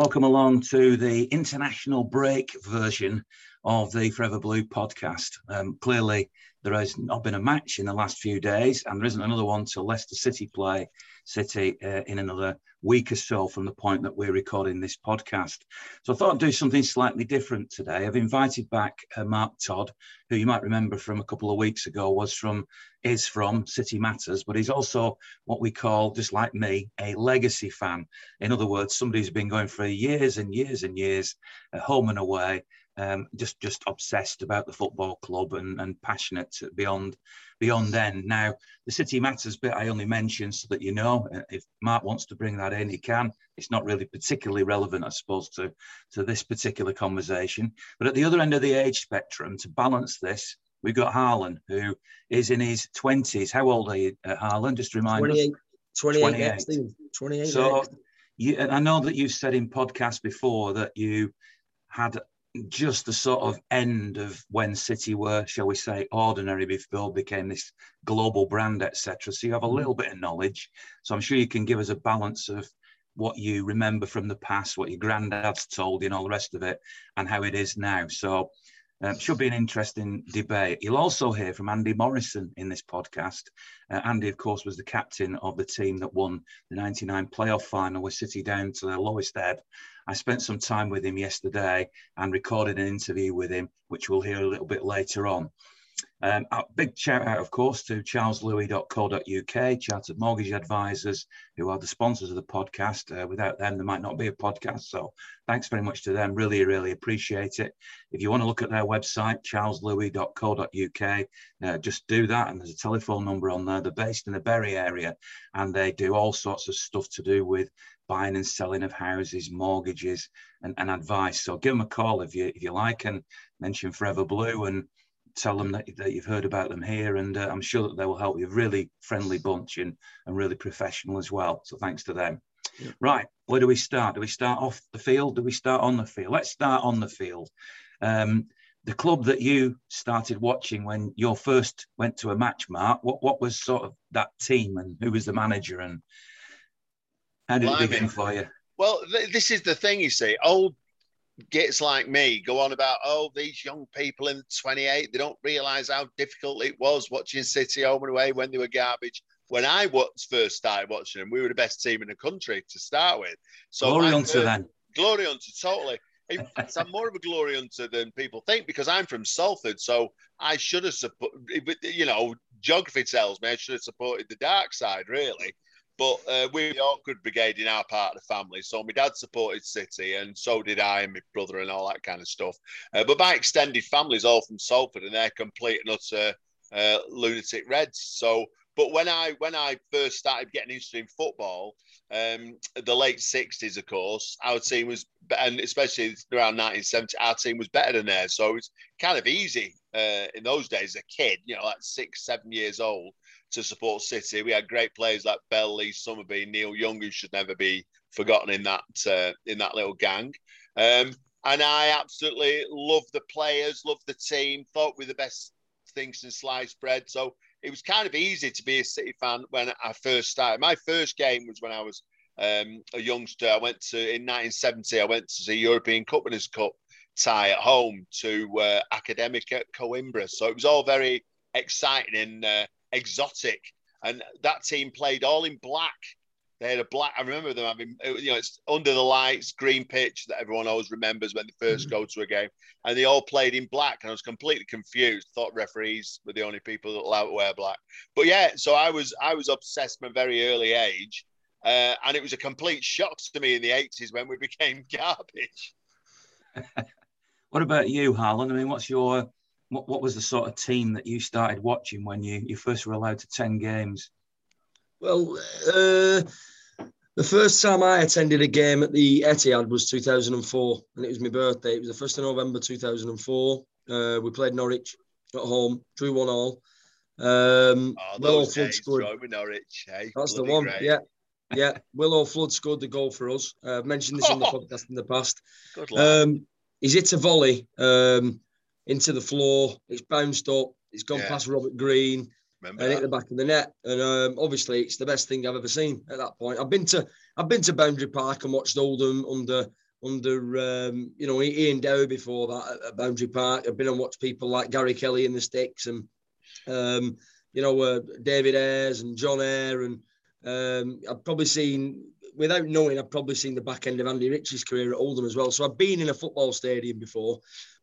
Welcome along to the international break version of the Forever Blue podcast. Um, clearly, there has not been a match in the last few days, and there isn't another one till Leicester City play City uh, in another week or so from the point that we're recording this podcast. So I thought I'd do something slightly different today. I've invited back uh, Mark Todd, who you might remember from a couple of weeks ago was from is from City Matters, but he's also what we call, just like me, a legacy fan. In other words, somebody who's been going for years and years and years, uh, home and away, um, just just obsessed about the football club and, and passionate beyond beyond then. Now, the City Matters bit I only mentioned so that you know, uh, if Mark wants to bring that in, he can. It's not really particularly relevant, I suppose, to, to this particular conversation. But at the other end of the age spectrum, to balance this, We've got Harlan, who is in his 20s. How old are you, uh, Harlan? Just remind 28, us. 28. 28. 28 so, you, I know that you've said in podcasts before that you had just the sort of end of when City were, shall we say, ordinary before became this global brand, etc. So you have a mm-hmm. little bit of knowledge. So I'm sure you can give us a balance of what you remember from the past, what your granddad's told you, and all the rest of it, and how it is now. So um, should be an interesting debate. You'll also hear from Andy Morrison in this podcast. Uh, Andy, of course, was the captain of the team that won the 99 playoff final with City down to their lowest ebb. I spent some time with him yesterday and recorded an interview with him, which we'll hear a little bit later on. Um, a big shout out, of course, to charleslewis.co.uk, Chartered Mortgage Advisors, who are the sponsors of the podcast. Uh, without them, there might not be a podcast. So thanks very much to them. Really, really appreciate it. If you want to look at their website, charleslewis.co.uk, uh, just do that. And there's a telephone number on there. They're based in the Bury area and they do all sorts of stuff to do with buying and selling of houses, mortgages, and, and advice. So give them a call if you if you like and mention Forever Blue and tell them that, that you've heard about them here, and uh, I'm sure that they will help you. Really friendly bunch and, and really professional as well. So thanks to them. Yeah. Right, where do we start? Do we start off the field? Do we start on the field? Let's start on the field. Um, the club that you started watching when you first went to a match, Mark, what, what was sort of that team and who was the manager and how did it begin for you? Well, th- this is the thing, you see. Old gits like me go on about, oh, these young people in 28, they don't realize how difficult it was watching City home and away when they were garbage. When I was first started watching them, we were the best team in the country to start with. So glory hunter then. Glory hunter, totally. In fact, I'm more of a glory hunter than people think because I'm from Salford. So I should have supported, you know, geography tells me I should have supported the dark side, really. But uh, we're the awkward brigade in our part of the family. So my dad supported City, and so did I and my brother, and all that kind of stuff. Uh, but my extended family is all from Salford, and they're complete and utter uh, lunatic Reds. So, but when I when I first started getting interested in football, um, the late '60s, of course, our team was, and especially around 1970, our team was better than theirs. So it was kind of easy uh, in those days. A kid, you know, like six, seven years old, to support City. We had great players like Bell, Lee Summerbee, Neil Young, who should never be forgotten in that uh, in that little gang. Um, and I absolutely love the players, love the team. Thought we were the best things in sliced bread. So it was kind of easy to be a City fan when I first started. My first game was when I was um, a youngster. I went to in 1970. I went to the European Cup Winners' Cup tie at home to uh, Academica Coimbra. So it was all very exciting and uh, exotic. And that team played all in black. They had a black. I remember them having, you know, it's under the lights, green pitch that everyone always remembers when they 1st mm-hmm. go to a game, and they all played in black. And I was completely confused. Thought referees were the only people that allowed to wear black. But yeah, so I was I was obsessed from a very early age, uh, and it was a complete shock to me in the eighties when we became garbage. what about you, Harlan? I mean, what's your what, what was the sort of team that you started watching when you, you first were allowed to 10 games? Well, uh, the first time I attended a game at the Etihad was 2004, and it was my birthday. It was the 1st of November 2004. Uh, we played Norwich at home, drew one all. Um, oh, Willo Flood scored. Norwich, hey? That's Bloody the one, great. yeah. Yeah, Willo Flood scored the goal for us. Uh, I've mentioned this on the podcast in the past. Good luck. Um, he's hit a volley. Um, into the floor. It's bounced up. It's gone yeah. past Robert Green. Remember and that? hit the back of the net. And um, obviously, it's the best thing I've ever seen at that point. I've been to I've been to Boundary Park and watched Oldham under under um, you know Iain Dowie before that at, Boundary Park. I've been and watched people like Gary Kelly in the sticks and um, you know uh, David Eyres and John Eyre and um, I've probably seen without knowing I've probably seen the back end of Andy Ritchie's career at Oldham as well. So I've been in a football stadium before,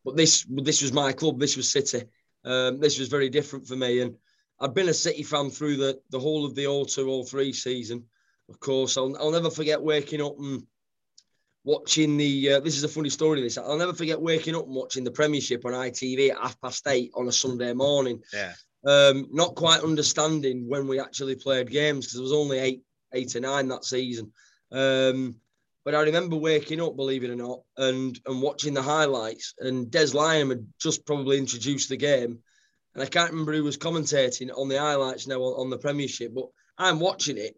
but this this was my club. This was City. Um, this was very different for me and I'd been a City fan through the, the whole of the 02 03 season. Of course, I'll, I'll never forget waking up and watching the. Uh, this is a funny story. This I'll never forget waking up and watching the Premiership on ITV at half past eight on a Sunday morning. Yeah. Um, not quite understanding when we actually played games because it was only eight, eight or nine that season. Um, but I remember waking up, believe it or not, and and watching the highlights. And Des Lynam had just probably introduced the game, and I can't remember who was commentating on the highlights now on, on the Premiership. But I'm watching it,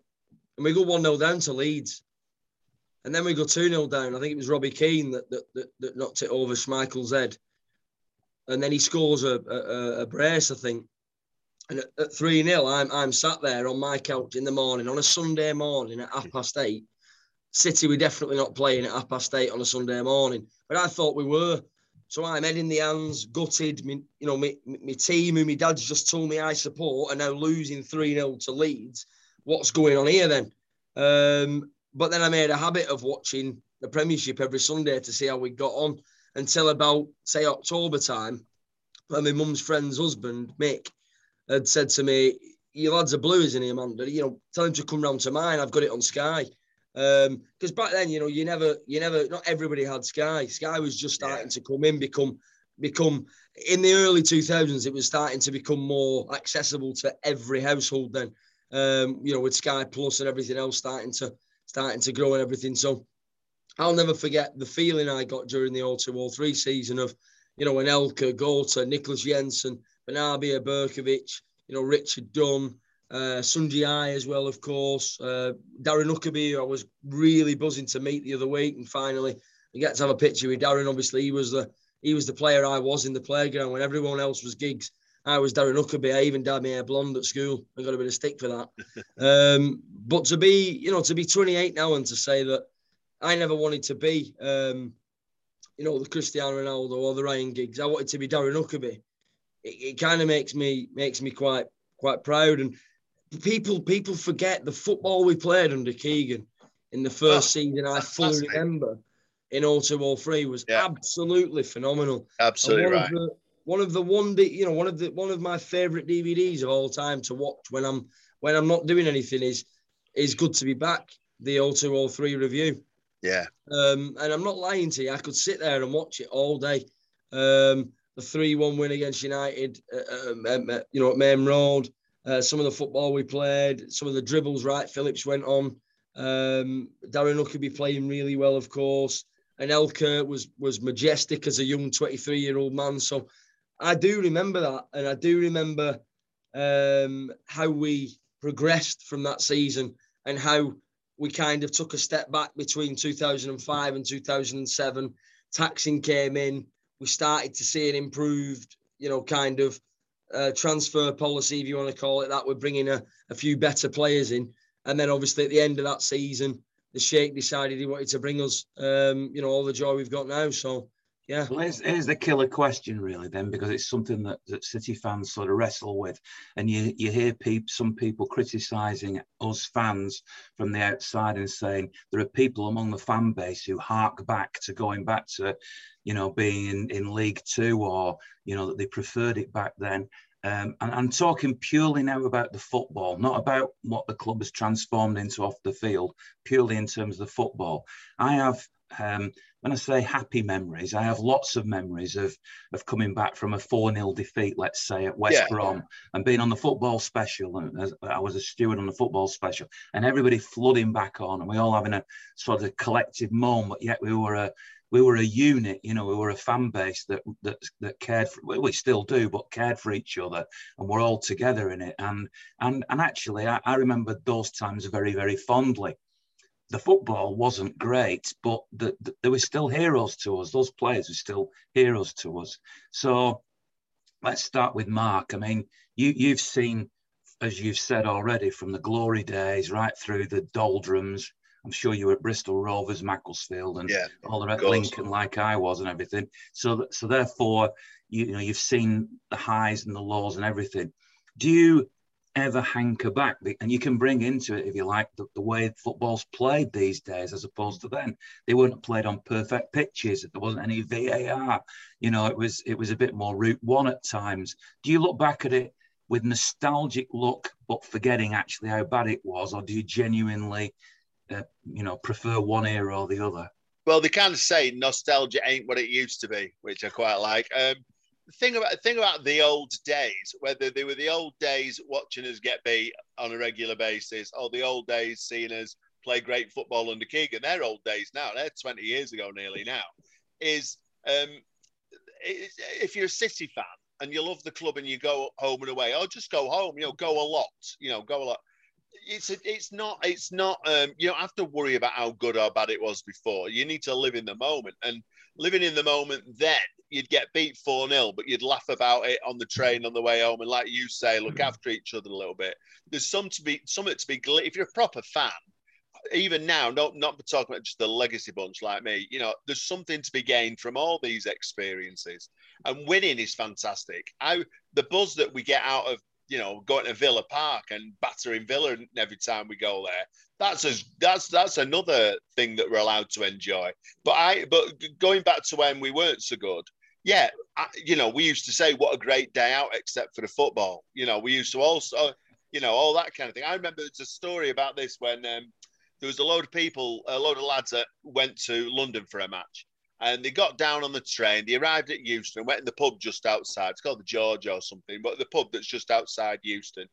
and we go one 0 down to Leeds, and then we go two 0 down. I think it was Robbie Keane that that, that, that knocked it over Schmeichel's head, and then he scores a, a, a brace, I think. And at, 3 0, I'm, I'm sat there on my couch in the morning on a Sunday morning at half past eight. City were definitely not playing at half past eight on a Sunday morning, but I thought we were. So I'm head in the hands, gutted. Me, you know, my, team, who my dad's just told me I support, are now losing 3 0 to Leeds. What's going on here then? Um, but then I made a habit of watching the Premiership every Sunday to see how we got on until about, say, October time, when my mum's friend's husband, Mick, had said to me, Your lad's are blue, isn't he, Amanda? You know, tell him to come round to mine. I've got it on Sky. Um, because back then, you know, you never, you never, not everybody had Sky. Sky was just starting Yeah. to come in, become, become. In the early two thousands, it was starting to become more accessible to every household. Then, um, you know, with Sky Plus and everything else starting to starting to grow and everything. So, I'll never forget the feeling I got during the all two all three season of, you know, when Anelka, Goater, Niclas Jensen, Benarbia, Berkovic, you know, Richard Dunne, uh, Sun Jihai as well, of course. Uh, Darren Huckerby, who I was really buzzing to meet the other week, and finally I get to have a picture with Darren. Obviously, he was the he was the player I was in the playground when everyone else was gigs. I was Darren Huckerby. I even dyed my hair blonde at school. I got a bit of stick for that. um, but to be, you know, to be 28 now and to say that I never wanted to be, um, you know, the Cristiano Ronaldo or the Ryan Giggs. I wanted to be Darren Huckerby. It, it kind of makes me makes me quite quite proud. And people people forget the football we played under Keegan in the first Oh, season. I fully remember in 0203 was Yeah. absolutely phenomenal. Absolutely one right. Of the, one of the one, D- you know, one of the one of my favorite DVDs of all time to watch when I'm when I'm not doing anything is is good to be back. The 0203 review. Yeah. Um, and I'm not lying to you. I could sit there and watch it all day. Um, the three-one win against United, uh, um, um, uh, you know, at Maine Road. Uh, some of the football we played, some of the dribbles. Wright-Phillips went on. Um, Darren Huckerby playing really well, of course. And Anelka was was majestic as a young 23-year-old man. So I do remember that, and I do remember um, how we progressed from that season and how we kind of took a step back between 2005 and 2007. Thaksin came in. We started to see an improved, you know, kind of uh, transfer policy, if you want to call it that. We're bringing a, a few better players in. And then obviously at the end of that season, the Sheikh decided he wanted to bring us, um, you know, all the joy we've got now. So, yeah. Well, here's, here's the killer question, really, then, because it's something that, that City fans sort of wrestle with, and you you hear peop, some people criticising us fans from the outside and saying there are people among the fan base who hark back to going back to, you know, being in, in League Two or you know that they preferred it back then. Um, and I'm talking purely now about the football, not about what the club has transformed into off the field, purely in terms of the football. I have um, when I say happy memories, I have lots of memories of of coming back from a 4 0 defeat, let's say, at West Yeah. Brom and being on the football special. And as- I was a steward on the football special, and everybody flooding back on, and we all having a sort of collective moment. Yet we were a we were a unit, you know, we were a fan base that that that cared for well, we still do, but cared for each other, and we're all together in it. And and and actually, I, I remember those times very very fondly the football wasn't great, but the, the, there were still heroes to us. Those players were still heroes to us. So let's start with Mark. I mean, you you've seen as you've said already, from the glory days right through the doldrums. I'm sure you were at Bristol Rovers, Macclesfield, and Yeah, all the rest. Lincoln, like I was, and everything. So, so therefore, you, you know, you've seen the highs and the lows and everything. Do you ever hanker back? And you can bring into it, if you like, the, the way football's played these days, as opposed to then. They weren't played on perfect pitches. There wasn't any VAR. You know, it was it was a bit more route one at times. Do you look back at it with nostalgic look, but forgetting actually how bad it was, or do you genuinely, uh, you know, prefer one era or the other? Well, they of say nostalgia ain't what it used to be, which I quite like. Um, thing about the thing about the old days, whether they were the old days watching us get beat on a regular basis, or the old days seeing us play great football under Keegan, they're old days now. They're 20 years ago nearly now. Is um, if you're a City fan and you love the club and you go home and away, or just go home, you know, go a lot, you know, go a lot. It's a, it's not it's not um, you don't have to worry about how good or bad it was before. You need to live in the moment, and living in the moment, then you'd get beat four 0 but you'd laugh about it on the train on the way home, and like you say, look mm. after each other a little bit. There's some to be something to be gl- if you're a proper fan. Even now, not not talking about just the legacy bunch like me, you know, there's something to be gained from all these experiences, and winning is fantastic. I the buzz that we get out of you know going to Villa Park and battering Villa every time we go there. That's as that's that's another thing that we're allowed to enjoy. But I but going back to when we weren't so good, yeah, I, you know we used to say what a great day out except for the football. You know we used to also you know all that kind of thing. I remember there's a story about this when um, there was a load of people, a load of lads that went to London for a match. And they got down on the train. They arrived at Euston, went in the pub just outside. It's called the George or something, but the pub that's just outside Euston.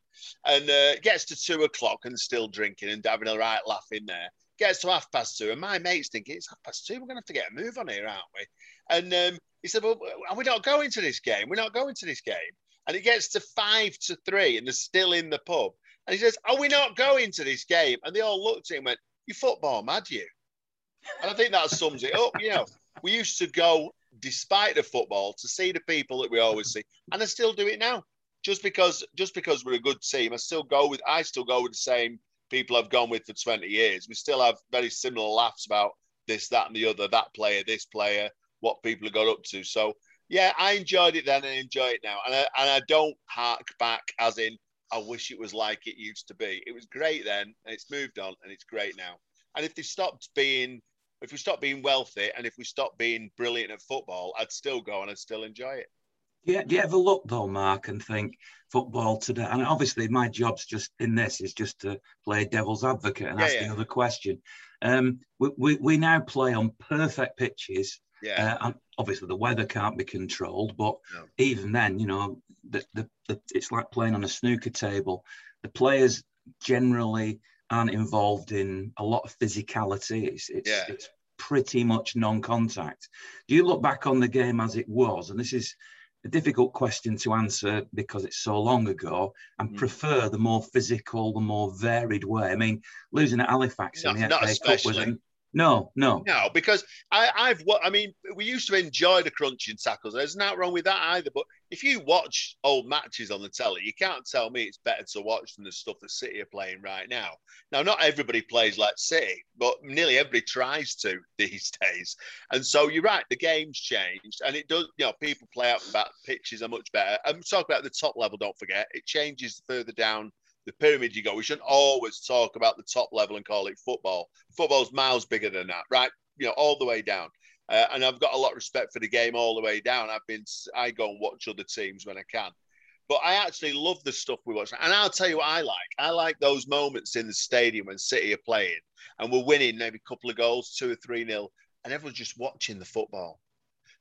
And uh, gets to two o'clock and still drinking and having a right laugh in there. Gets to half past two, and my mate's thinking it's half past two. We're going to have to get a move on here, aren't we? And um, he said, "Well, are we not going to this game? We're not going to this game." And it gets to five to three, and they're still in the pub. And he says, "Are we not going to this game?" And they all looked at him and went, "You football mad, you?" And I think that sums it up. You know, we used to go despite the football to see the people that we always see, and I still do it now. Just because, just because we're a good team, I still go with. I still go with the same people I've gone with for twenty years. We still have very similar laughs about this, that, and the other. That player, this player, what people have got up to. So yeah, I enjoyed it then and enjoy it now, and I, and I don't hark back as in I wish it was like it used to be. It was great then, and it's moved on, and it's great now. And if they stopped being, if we stop being wealthy, and if we stop being brilliant at football, I'd still go and I'd still enjoy it. Yeah, do you ever look though, Mark, and think football today? And obviously, my job's just in this is just to play devil's advocate and Yeah, ask yeah. another question. Um, we, we, we now play on perfect pitches, Yeah, uh, and obviously the weather can't be controlled. But No. even then, you know, the, the, the, it's like playing on a snooker table. The players generally aren't involved in a lot of physicality. It's it's, Yeah. it's pretty much non-contact. Do you look back on the game as it was? And this is a difficult question to answer because it's so long ago and Mm. prefer the more physical, the more varied way. I mean, losing at Halifax in the FA Cup was an, no, no. no, because I, I've I mean, we used to enjoy the crunching tackles. There's nothing wrong with that either. But if you watch old matches on the telly, you can't tell me it's better to watch than the stuff that City are playing right now. Now, not everybody plays like City, but nearly everybody tries to these days. And so you're right, the game's changed, and it does. You know, people play out about pitches are much better. Um, I'm talking about the top level. Don't forget, it changes further down the pyramid you go. We shouldn't always talk about the top level and call it football. Football's miles bigger than that, right? You know, all the way down. Uh, and I've got a lot of respect for the game all the way down. I've been, I go and watch other teams when I can. But I actually love the stuff we watch. And I'll tell you what I like. I like those moments in the stadium when City are playing and we're winning maybe a couple of goals, two or three nil, and everyone's just watching the football.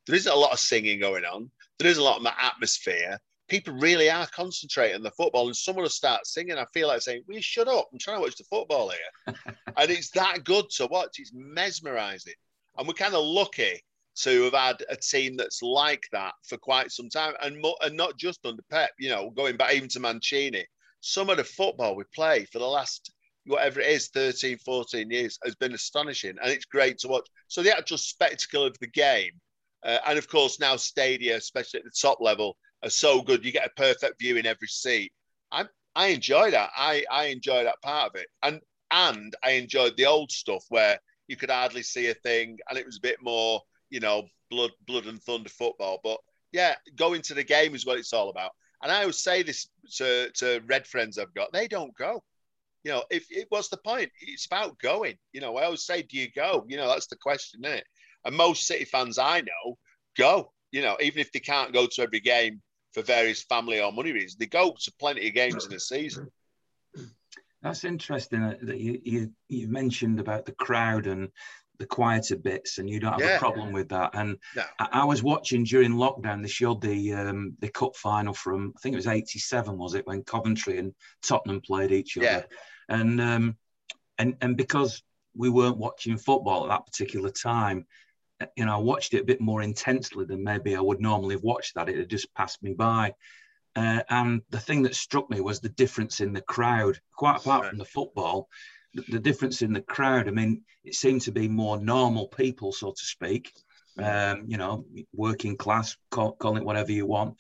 There isn't a lot of singing going on. There is a lot of atmosphere. People really are concentrating on the football, and someone will start singing. I feel like saying, "Will you shut up? I'm trying to watch the football here," and it's that good to watch. It's mesmerising, and we're kind of lucky to have had a team that's like that for quite some time, and mo- and not just under Pep. You know, going back even to Mancini, some of the football we play for the last whatever it is 13 14 years has been astonishing and it's great to watch so the actual spectacle of the game uh, and of course now stadia especially at the top level are so good you get a perfect view in every seat i'm I enjoy that. I I enjoy that part of it, and and I enjoyed the old stuff where you could hardly see a thing, and it was a bit more, you know, blood blood and thunder football. But yeah, going to the game is what it's all about. And I always say this to, to red friends I've got, they don't go. You know, if it was the point, it's about going. You know, I always say, do you go? You know, that's the question, isn't it? And most City fans I know go. You know, even if they can't go to every game for various family or money reasons, they go to plenty of games in a season. That's interesting that you, you you mentioned about the crowd and the quieter bits, and you don't have yeah. a problem with that. And no. I, I, was watching during lockdown. They showed the um, the cup final from I think it was '87, was it, when Coventry and Tottenham played each other, yeah. and um, and and because we weren't watching football at that particular time, you know, I watched it a bit more intensely than maybe I would normally have watched that. It had just passed me by. Uh, and the thing that struck me was the difference in the crowd, quite apart from the football, the, the difference in the crowd. I mean, it seemed to be more normal people, so to speak, um, you know, working class, call, call, it whatever you want.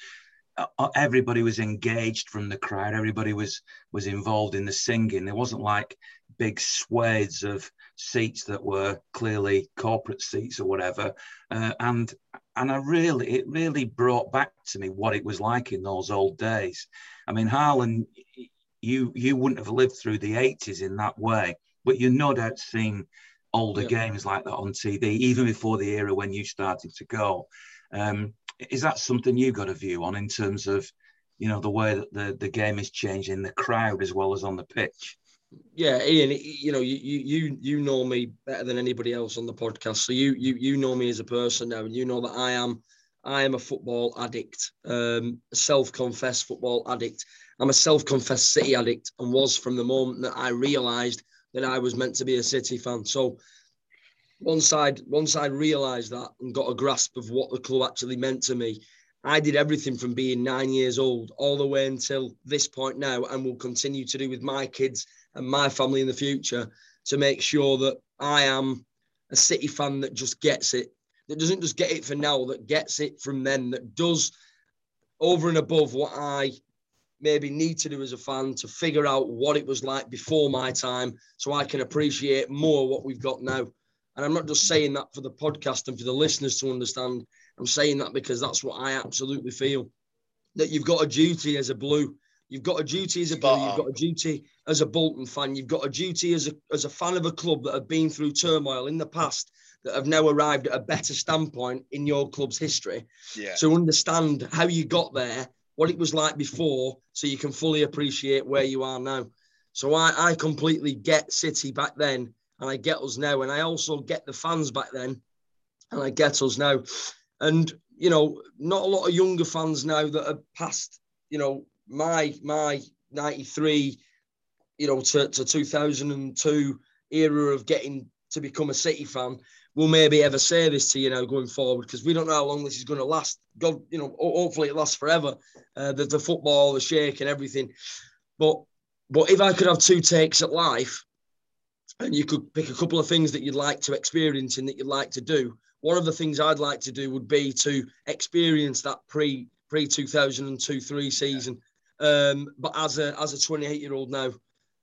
Uh, uh, everybody was engaged from the crowd. Everybody was was involved in the singing. There wasn't like big swathes of seats that were clearly corporate seats or whatever. Uh, and and I really, it really brought back to me what it was like in those old days. I mean, Harlan, you you wouldn't have lived through the 80s in that way, but you no doubt seen older yeah. games like that on TV, even before the era when you started to go. Um, is that something you got a view on in terms of, you know, the way that the, the game is changing, the crowd as well as on the pitch? Yeah, Ian, you know, you you you know me better than anybody else on the podcast. So you you you know me as a person now, and you know that I am I am a football addict, um, self-confessed football addict. I'm a self-confessed City addict, and was from the moment that I realised that I was meant to be a City fan. So once I'd once I realised that and got a grasp of what the club actually meant to me, I did everything from being nine years old all the way until this point now, and will continue to do with my kids and my family in the future to make sure that I am a City fan that just gets it, that doesn't just get it for now, that gets it from then, that does over and above what I maybe need to do as a fan to figure out what it was like before my time so I can appreciate more what we've got now. And I'm not just saying that for the podcast and for the listeners to understand. I'm saying that because that's what I absolutely feel that you've got a duty as a blue You've got a duty as a blue, you've got a duty as a Bolton fan, you've got a duty as a, as a fan of a club that have been through turmoil in the past that have now arrived at a better standpoint in your club's history yeah. to understand how you got there, what it was like before, so you can fully appreciate where you are now. So I, I completely get City back then and I get us now. And I also get the fans back then and I get us now. And, you know, not a lot of younger fans now that are past, you know, my my 93 you know to, to 2002 era of getting to become a city fan will maybe ever say this to you know going forward because we don't know how long this is going to last. God you know hopefully it lasts forever uh, the, the football the Sheikh and everything. But but if i could have two takes at life and you could pick a couple of things that you'd like to experience and that you'd like to do one of the things i'd like to do would be to experience that pre pre 2002 3 season um, but as a as a 28 year old now,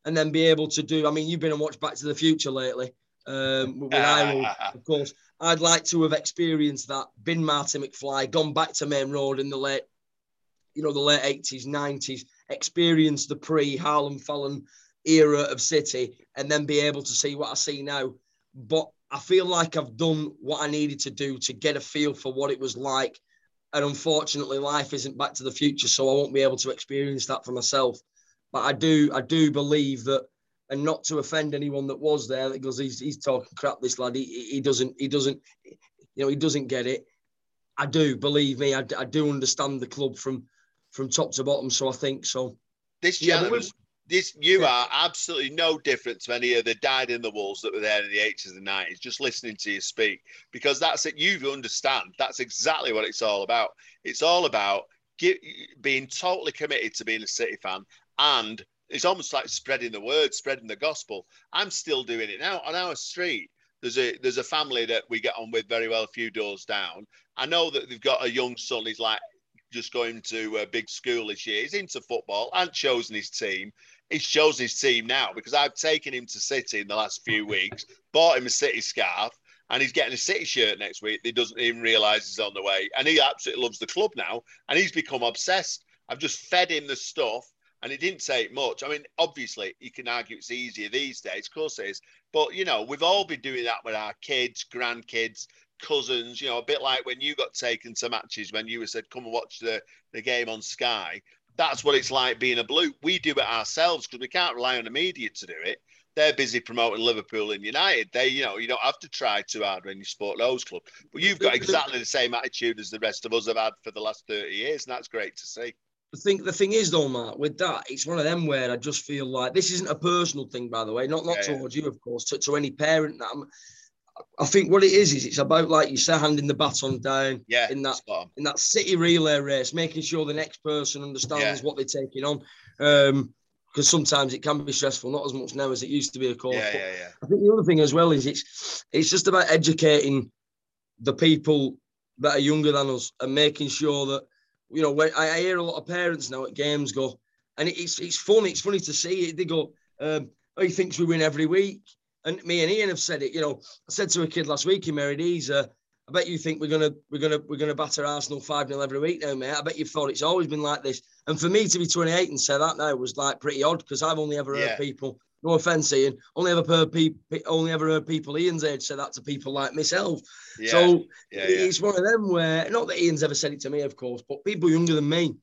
and then be able to do. I mean, you've been and watched Back to the Future lately. Um, with of course. I'd like to have experienced that. Been Marty McFly, gone back to Maine Road in the late, you know, the late 80s, 90s. Experienced the pre Harlem Fallon era of City, and then be able to see what I see now. But I feel like I've done what I needed to do to get a feel for what it was like and unfortunately, life isn't back to the future, so I won't be able to experience that for myself. But I do, I do believe that, and not to offend anyone that was there, because he's he's talking crap. This lad, he, he doesn't, he doesn't, you know, he doesn't get it. I do believe me. I, I do understand the club from from top to bottom. So I think so. This gentleman, yeah, this you are absolutely no different to any of the died in the walls that were there in the 80s and 90s just listening to you speak because that's it you understand. That's exactly what it's all about. It's all about get, being totally committed to being a city fan and it's almost like spreading the word spreading the gospel. I'm still doing it now. On our street there's a there's a family that we get on with very well a few doors down. I know that they've got a young son he's like just going to a big school this year. He's into football and chosen his team. He's chosen his team now because I've taken him to City in the last few weeks, bought him a City scarf, and he's getting a City shirt next week. He doesn't even realise he's on the way, and he absolutely loves the club now, and he's become obsessed. I've just fed him the stuff, and it didn't take much. I mean, obviously, you can argue it's easier these days, of course it is, but you know, we've all been doing that with our kids, grandkids, cousins, you know, a bit like when you got taken to matches when you were said, come and watch the, the game on Sky. That's what it's like being a blue. We do it ourselves because we can't rely on the media to do it. They're busy promoting Liverpool and United. They, you know, you don't have to try too hard when you support those clubs. But you've got exactly the same attitude as the rest of us have had for the last 30 years, and that's great to see. The thing, the thing is, though, Mark, with that, it's one of them where I just feel like this isn't a personal thing, by the way, not not yeah, towards you, of course, to, to any parent that I'm, I think what it is is it's about like you say, handing the baton down. Yeah. In that in that city relay race, making sure the next person understands yeah. what they're taking on. Um, because sometimes it can be stressful, not as much now as it used to be, of course. Yeah, yeah, yeah. I think the other thing as well is it's it's just about educating the people that are younger than us and making sure that you know when I, I hear a lot of parents now at games go, and it's it's funny, it's funny to see it. They go, um, "Oh, he thinks we win every week." And me and Ian have said it. You know, I said to a kid last week, he married uh, I bet you think we're gonna we're gonna we're gonna batter Arsenal five 0 every week now, mate. I bet you've thought it's always been like this. And for me to be 28 and say that now was like pretty odd because I've only ever heard yeah. people. No offense, Ian. Only ever heard people. Only ever heard people Ian's age say that to people like myself. Yeah. So yeah, it's one of them where not that Ian's ever said it to me, of course, but people younger than me.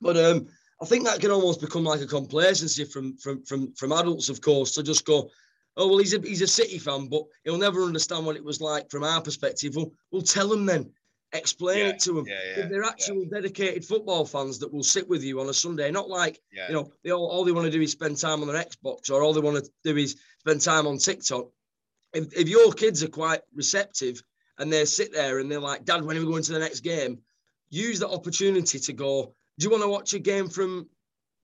But um, I think that can almost become like a complacency from from from from adults, of course, to just go, oh well he's a he's a City fan, but he'll never understand what it was like from our perspective. We'll, we'll tell him then, explain yeah, it to them. Yeah, yeah, they're actual dedicated football fans that will sit with you on a Sunday, not like you know they all, all they want to do is spend time on their Xbox or all they want to do is spend time on TikTok. If, if your kids are quite receptive and they sit there and they're like, Dad, when are we going to the next game? Use that opportunity to go. Do you want to watch a game from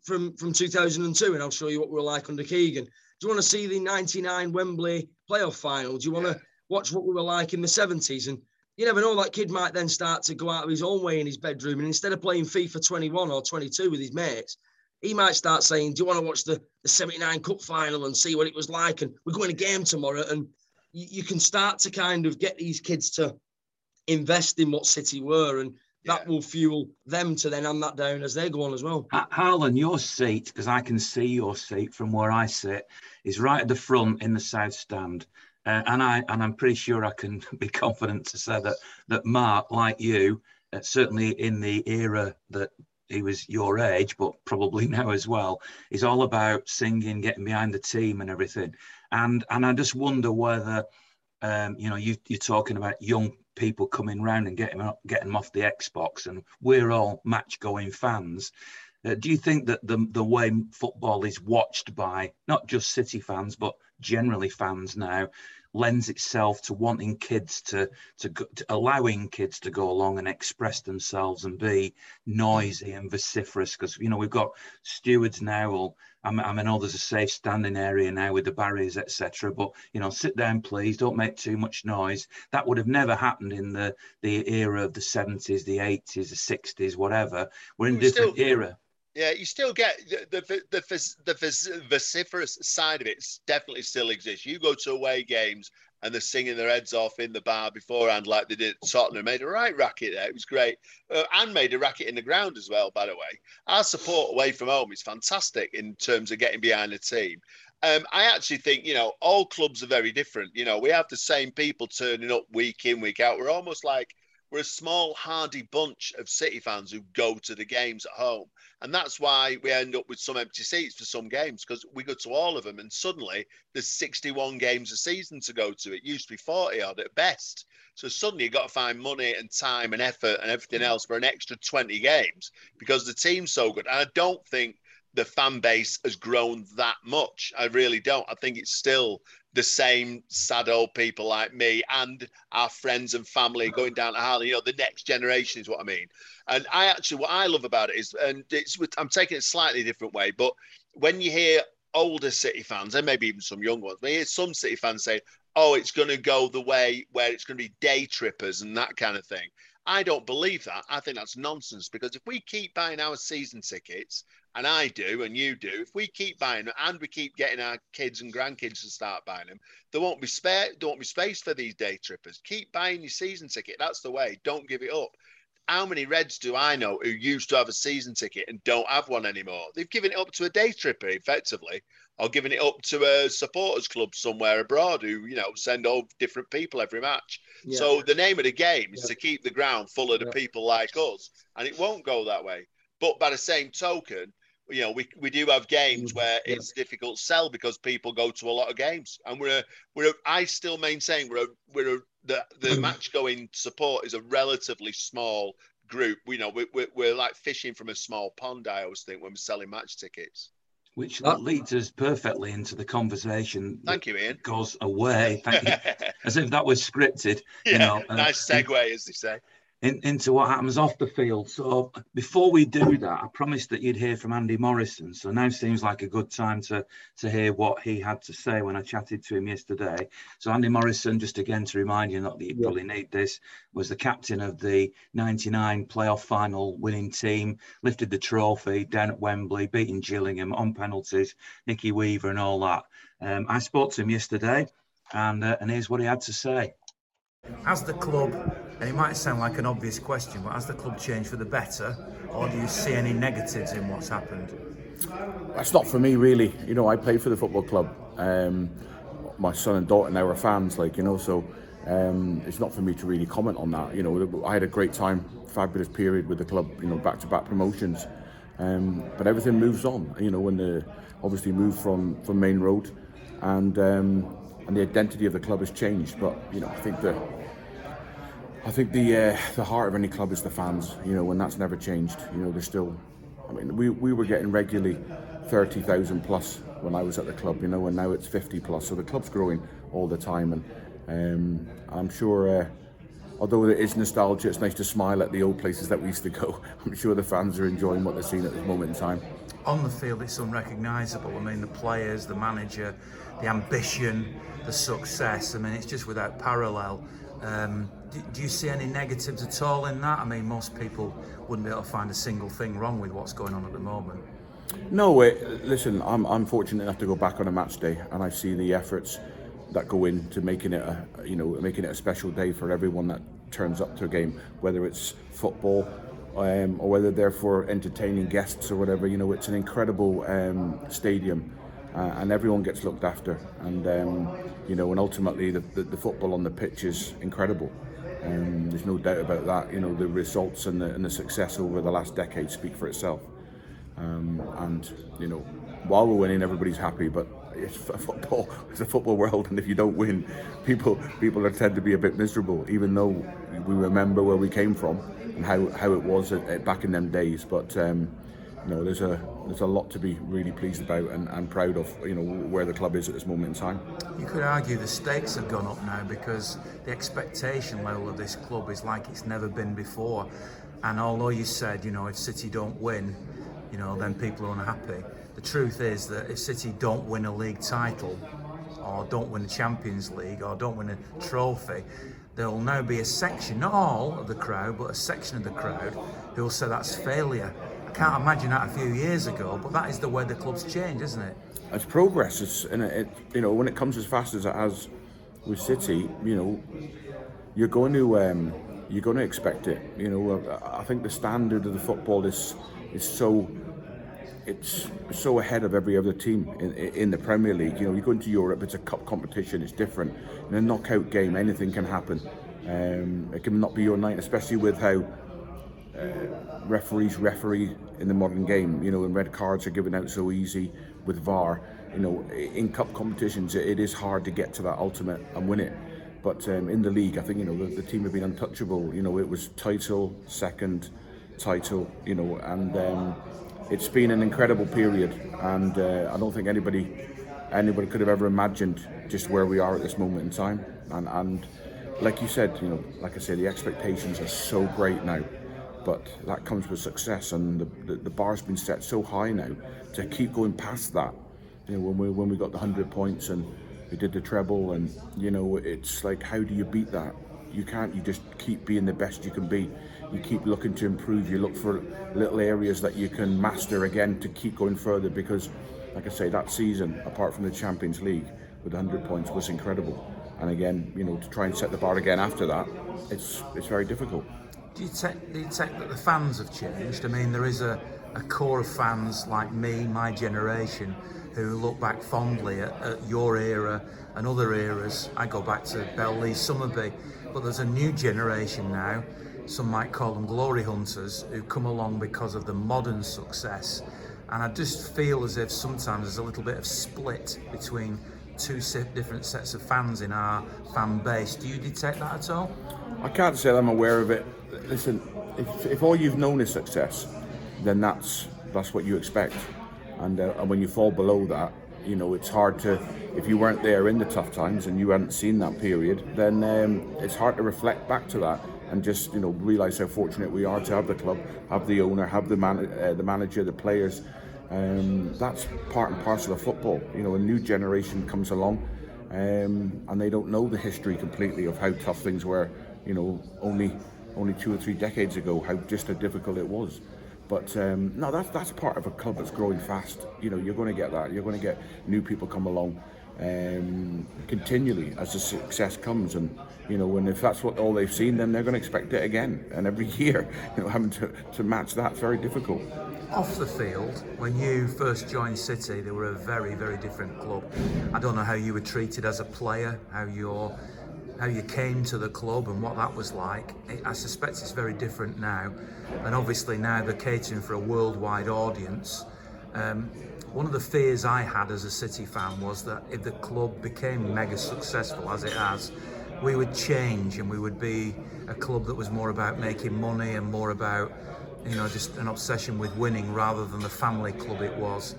from from 2002 and I'll show you what we are like under Keegan? Do you want to see the 99 Wembley playoff final? Do you want to watch what we were like in the 70s? And you never know, that kid might then start to go out of his own way in his bedroom. And instead of playing FIFA 21 or 22 with his mates, he might start saying, Do you want to watch the, the 79 Cup final and see what it was like? And we're going to game tomorrow. And you, you can start to kind of get these kids to invest in what City were. And that yeah. will fuel them to then hand that down as they go on as well. Harlan, your seat, because I can see your seat from where I sit, is right at the front in the south stand. Uh, and I and I'm pretty sure I can be confident to say that that Mark, like you, uh, certainly in the era that he was your age, but probably now as well, is all about singing, getting behind the team, and everything. And and I just wonder whether, um, you know, you, you're talking about young people coming round and getting getting them off the Xbox, and we're all match going fans. Uh, do you think that the the way football is watched by not just City fans but generally fans now lends itself to wanting kids to, to, to allowing kids to go along and express themselves and be noisy and vociferous. Because you know we've got stewards now or I know there's a safe standing area now with the barriers etc but you know sit down please don't make too much noise. That would have never happened in the the era of the 70s the 80s the 60s whatever. We're in a different still, era yeah, you still get the the, the the vociferous side of it definitely still exists. You go to away games and they're singing their heads off in the bar beforehand, like they did at Tottenham. Made a right racket there. It was great, uh, and made a racket in the ground as well. By the way, our support away from home is fantastic in terms of getting behind the team. Um, I actually think you know all clubs are very different. You know, we have the same people turning up week in week out. We're almost like we're a small, hardy bunch of City fans who go to the games at home. And that's why we end up with some empty seats for some games because we go to all of them. And suddenly there's 61 games a season to go to. It used to be 40 odd at best. So suddenly you've got to find money and time and effort and everything mm. else for an extra 20 games because the team's so good. And I don't think the fan base has grown that much. I really don't. I think it's still the same sad old people like me and our friends and family going down to Harley. You know, the next generation is what I mean. And I actually, what I love about it is, and it's, I'm taking it slightly different way, but when you hear older City fans, and maybe even some young ones, when you hear some City fans say, oh, it's going to go the way where it's going to be day trippers and that kind of thing. I don't believe that. I think that's nonsense because if we keep buying our season tickets, and I do, and you do, if we keep buying them and we keep getting our kids and grandkids to start buying them, there won't be spare, there won't be space for these day trippers. Keep buying your season ticket. That's the way. Don't give it up. How many Reds do I know who used to have a season ticket and don't have one anymore? They've given it up to a day tripper, effectively, or given it up to a supporters club somewhere abroad who, you know, send all different people every match. Yeah. So the name of the game is yeah. to keep the ground full of the yeah. people like us, and it won't go that way. But by the same token, you know, we, we do have games mm, where it's difficult to sell because people go to a lot of games, and we're a, we're a, I still maintain we're a, we're a, the the mm. match going support is a relatively small group. We know we, we're, we're like fishing from a small pond. I always think when we're selling match tickets. Which that leads us perfectly into the conversation. Thank you, Ian. Goes away. Thank you. As if that was scripted. Yeah, you know, nice segue, as they say in, into what happens off the field. So before we do that, I promised that you'd hear from Andy Morrison. So now seems like a good time to to hear what he had to say when I chatted to him yesterday. So Andy Morrison, just again to remind you, not that you yeah. probably need this, was the captain of the '99 playoff final winning team, lifted the trophy down at Wembley, beating Gillingham on penalties, Nicky Weaver and all that. Um, I spoke to him yesterday, and uh, and here's what he had to say. Has the club, and it might sound like an obvious question, but has the club changed for the better, or do you see any negatives in what's happened? That's not for me, really. You know, I play for the football club. Um, my son and daughter now are fans, like you know, so um, it's not for me to really comment on that. You know, I had a great time, fabulous period with the club. You know, back-to-back promotions, um, but everything moves on. You know, when the obviously moved from from Maine Road, and um, and the identity of the club has changed. But you know, I think the I think the uh, the heart of any club is the fans. You know, and that's never changed. You know, there's still. I mean, we, we were getting regularly thirty thousand plus when I was at the club. You know, and now it's fifty plus. So the club's growing all the time, and um, I'm sure. Uh, although it is nostalgia, it's nice to smile at the old places that we used to go. I'm sure the fans are enjoying what they're seeing at this moment in time. On the field, it's unrecognisable. I mean, the players, the manager, the ambition, the success. I mean, it's just without parallel. Um, do, do, you see any negatives at all in that? I mean, most people wouldn't be able to find a single thing wrong with what's going on at the moment. No, it, listen, I'm, I'm fortunate enough to go back on a match day and I see the efforts that go into making it a, you know, making it a special day for everyone that turns up to a game, whether it's football um, or whether they're for entertaining guests or whatever. You know, it's an incredible um, stadium uh, and everyone gets looked after. And um, you know, and ultimately the, the, the, football on the pitch is incredible. Um, there's no doubt about that. You know, the results and the, and the success over the last decade speak for itself. Um, and you know, while we're winning, everybody's happy, but it's a football. It's a football world, and if you don't win, people people tend to be a bit miserable. Even though we remember where we came from and how, how it was at, at back in them days, but um, you know, there's a there's a lot to be really pleased about and, and proud of. You know where the club is at this moment in time. You could argue the stakes have gone up now because the expectation level of this club is like it's never been before. And although you said, you know, if City don't win, you know, then people are unhappy. The truth is that if City don't win a league title, or don't win the Champions League, or don't win a trophy, there will now be a section, not all of the crowd, but a section of the crowd who will say that's failure I can't imagine that a few years ago, but that is the way the club's changed, isn't it? It's progress, it's, and it, you know, when it comes as fast as it has with City, you know, you're going to um, you're going to expect it. You know, I think the standard of the football is is so it's so ahead of every other team in, in the Premier League. You know, you go into Europe, it's a cup competition, it's different. In a knockout game, anything can happen. Um, it can not be your night, especially with how uh, referees referee in the modern game. You know, and red cards are given out so easy with VAR. You know, in cup competitions, it is hard to get to that ultimate and win it. But um, in the league, I think you know the, the, team have been untouchable. You know, it was title, second title. You know, and um, it's been an incredible period. And uh, I don't think anybody anybody could have ever imagined just where we are at this moment in time. And, and like you said, you know, like I said, the expectations are so great now but that comes with success, and the, the, the bar's been set so high now to keep going past that. You know, when we when we got the hundred points and we did the treble, and you know, it's like, how do you beat that? You can't. You just keep being the best you can be. You keep looking to improve. You look for little areas that you can master again to keep going further. Because, like I say, that season, apart from the Champions League with 100 points, was incredible. And again, you know, to try and set the bar again after that, it's it's very difficult. Do you take, do you take that the fans have changed? I mean, there is a, a core of fans like me, my generation, who look back fondly at, at your era and other eras. I go back to Bell Summerbee, but there's a new generation now. Some might call them glory hunters who come along because of the modern success. And I just feel as if sometimes there's a little bit of split between two different sets of fans in our fan base. Do you detect that at all? I can't say I'm aware of it. Listen, if, if all you've known is success, then that's that's what you expect. And, uh, and when you fall below that, you know it's hard to. If you weren't there in the tough times and you hadn't seen that period, then um, it's hard to reflect back to that and just you know realize how fortunate we are to have the club, have the owner, have the man, uh, the manager, the players. Um, that's part and parcel of football. You know, a new generation comes along, um, and they don't know the history completely of how tough things were. You know, only only two or three decades ago, how just how difficult it was. But um, no, that's that's part of a club that's growing fast. You know, you're going to get that. You're going to get new people come along um, continually as the success comes, and you know, and if that's what all they've seen, then they're going to expect it again. And every year, you know, having to, to match that's very difficult. Off the field, when you first joined City, they were a very, very different club. I don't know how you were treated as a player, how your how you came to the club and what that was like. I suspect it's very different now, and obviously now they're catering for a worldwide audience. Um, one of the fears I had as a City fan was that if the club became mega successful as it has, we would change and we would be a club that was more about making money and more about, you know, just an obsession with winning rather than the family club it was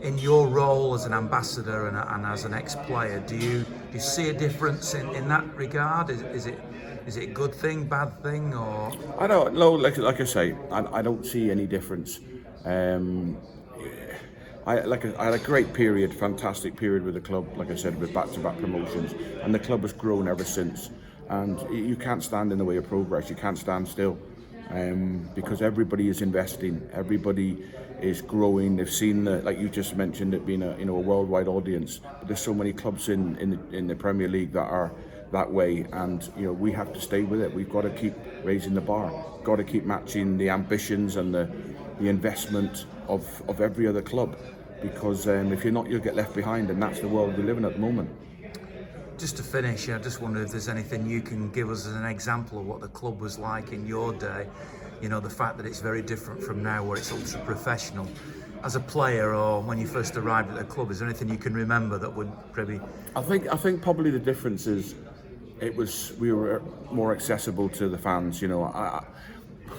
in your role as an ambassador and, and as an ex-player, do you do you see a difference in, in that regard? Is, is it is it a good thing, bad thing, or? I don't know. Like like I say, I, I don't see any difference. Um, I like I had a great period, fantastic period with the club. Like I said, with back-to-back promotions, and the club has grown ever since. And you can't stand in the way of progress. You can't stand still, um, because everybody is investing. Everybody is growing. They've seen, the, like you just mentioned, it being a you know a worldwide audience. But there's so many clubs in in the, in the Premier League that are that way, and you know we have to stay with it. We've got to keep raising the bar. Got to keep matching the ambitions and the the investment of of every other club, because um, if you're not, you'll get left behind, and that's the world we live in at the moment. Just to finish, I just wonder if there's anything you can give us as an example of what the club was like in your day you know the fact that it's very different from now where it's ultra professional as a player or when you first arrived at the club is there anything you can remember that would probably I think I think probably the difference is it was we were more accessible to the fans you know. I,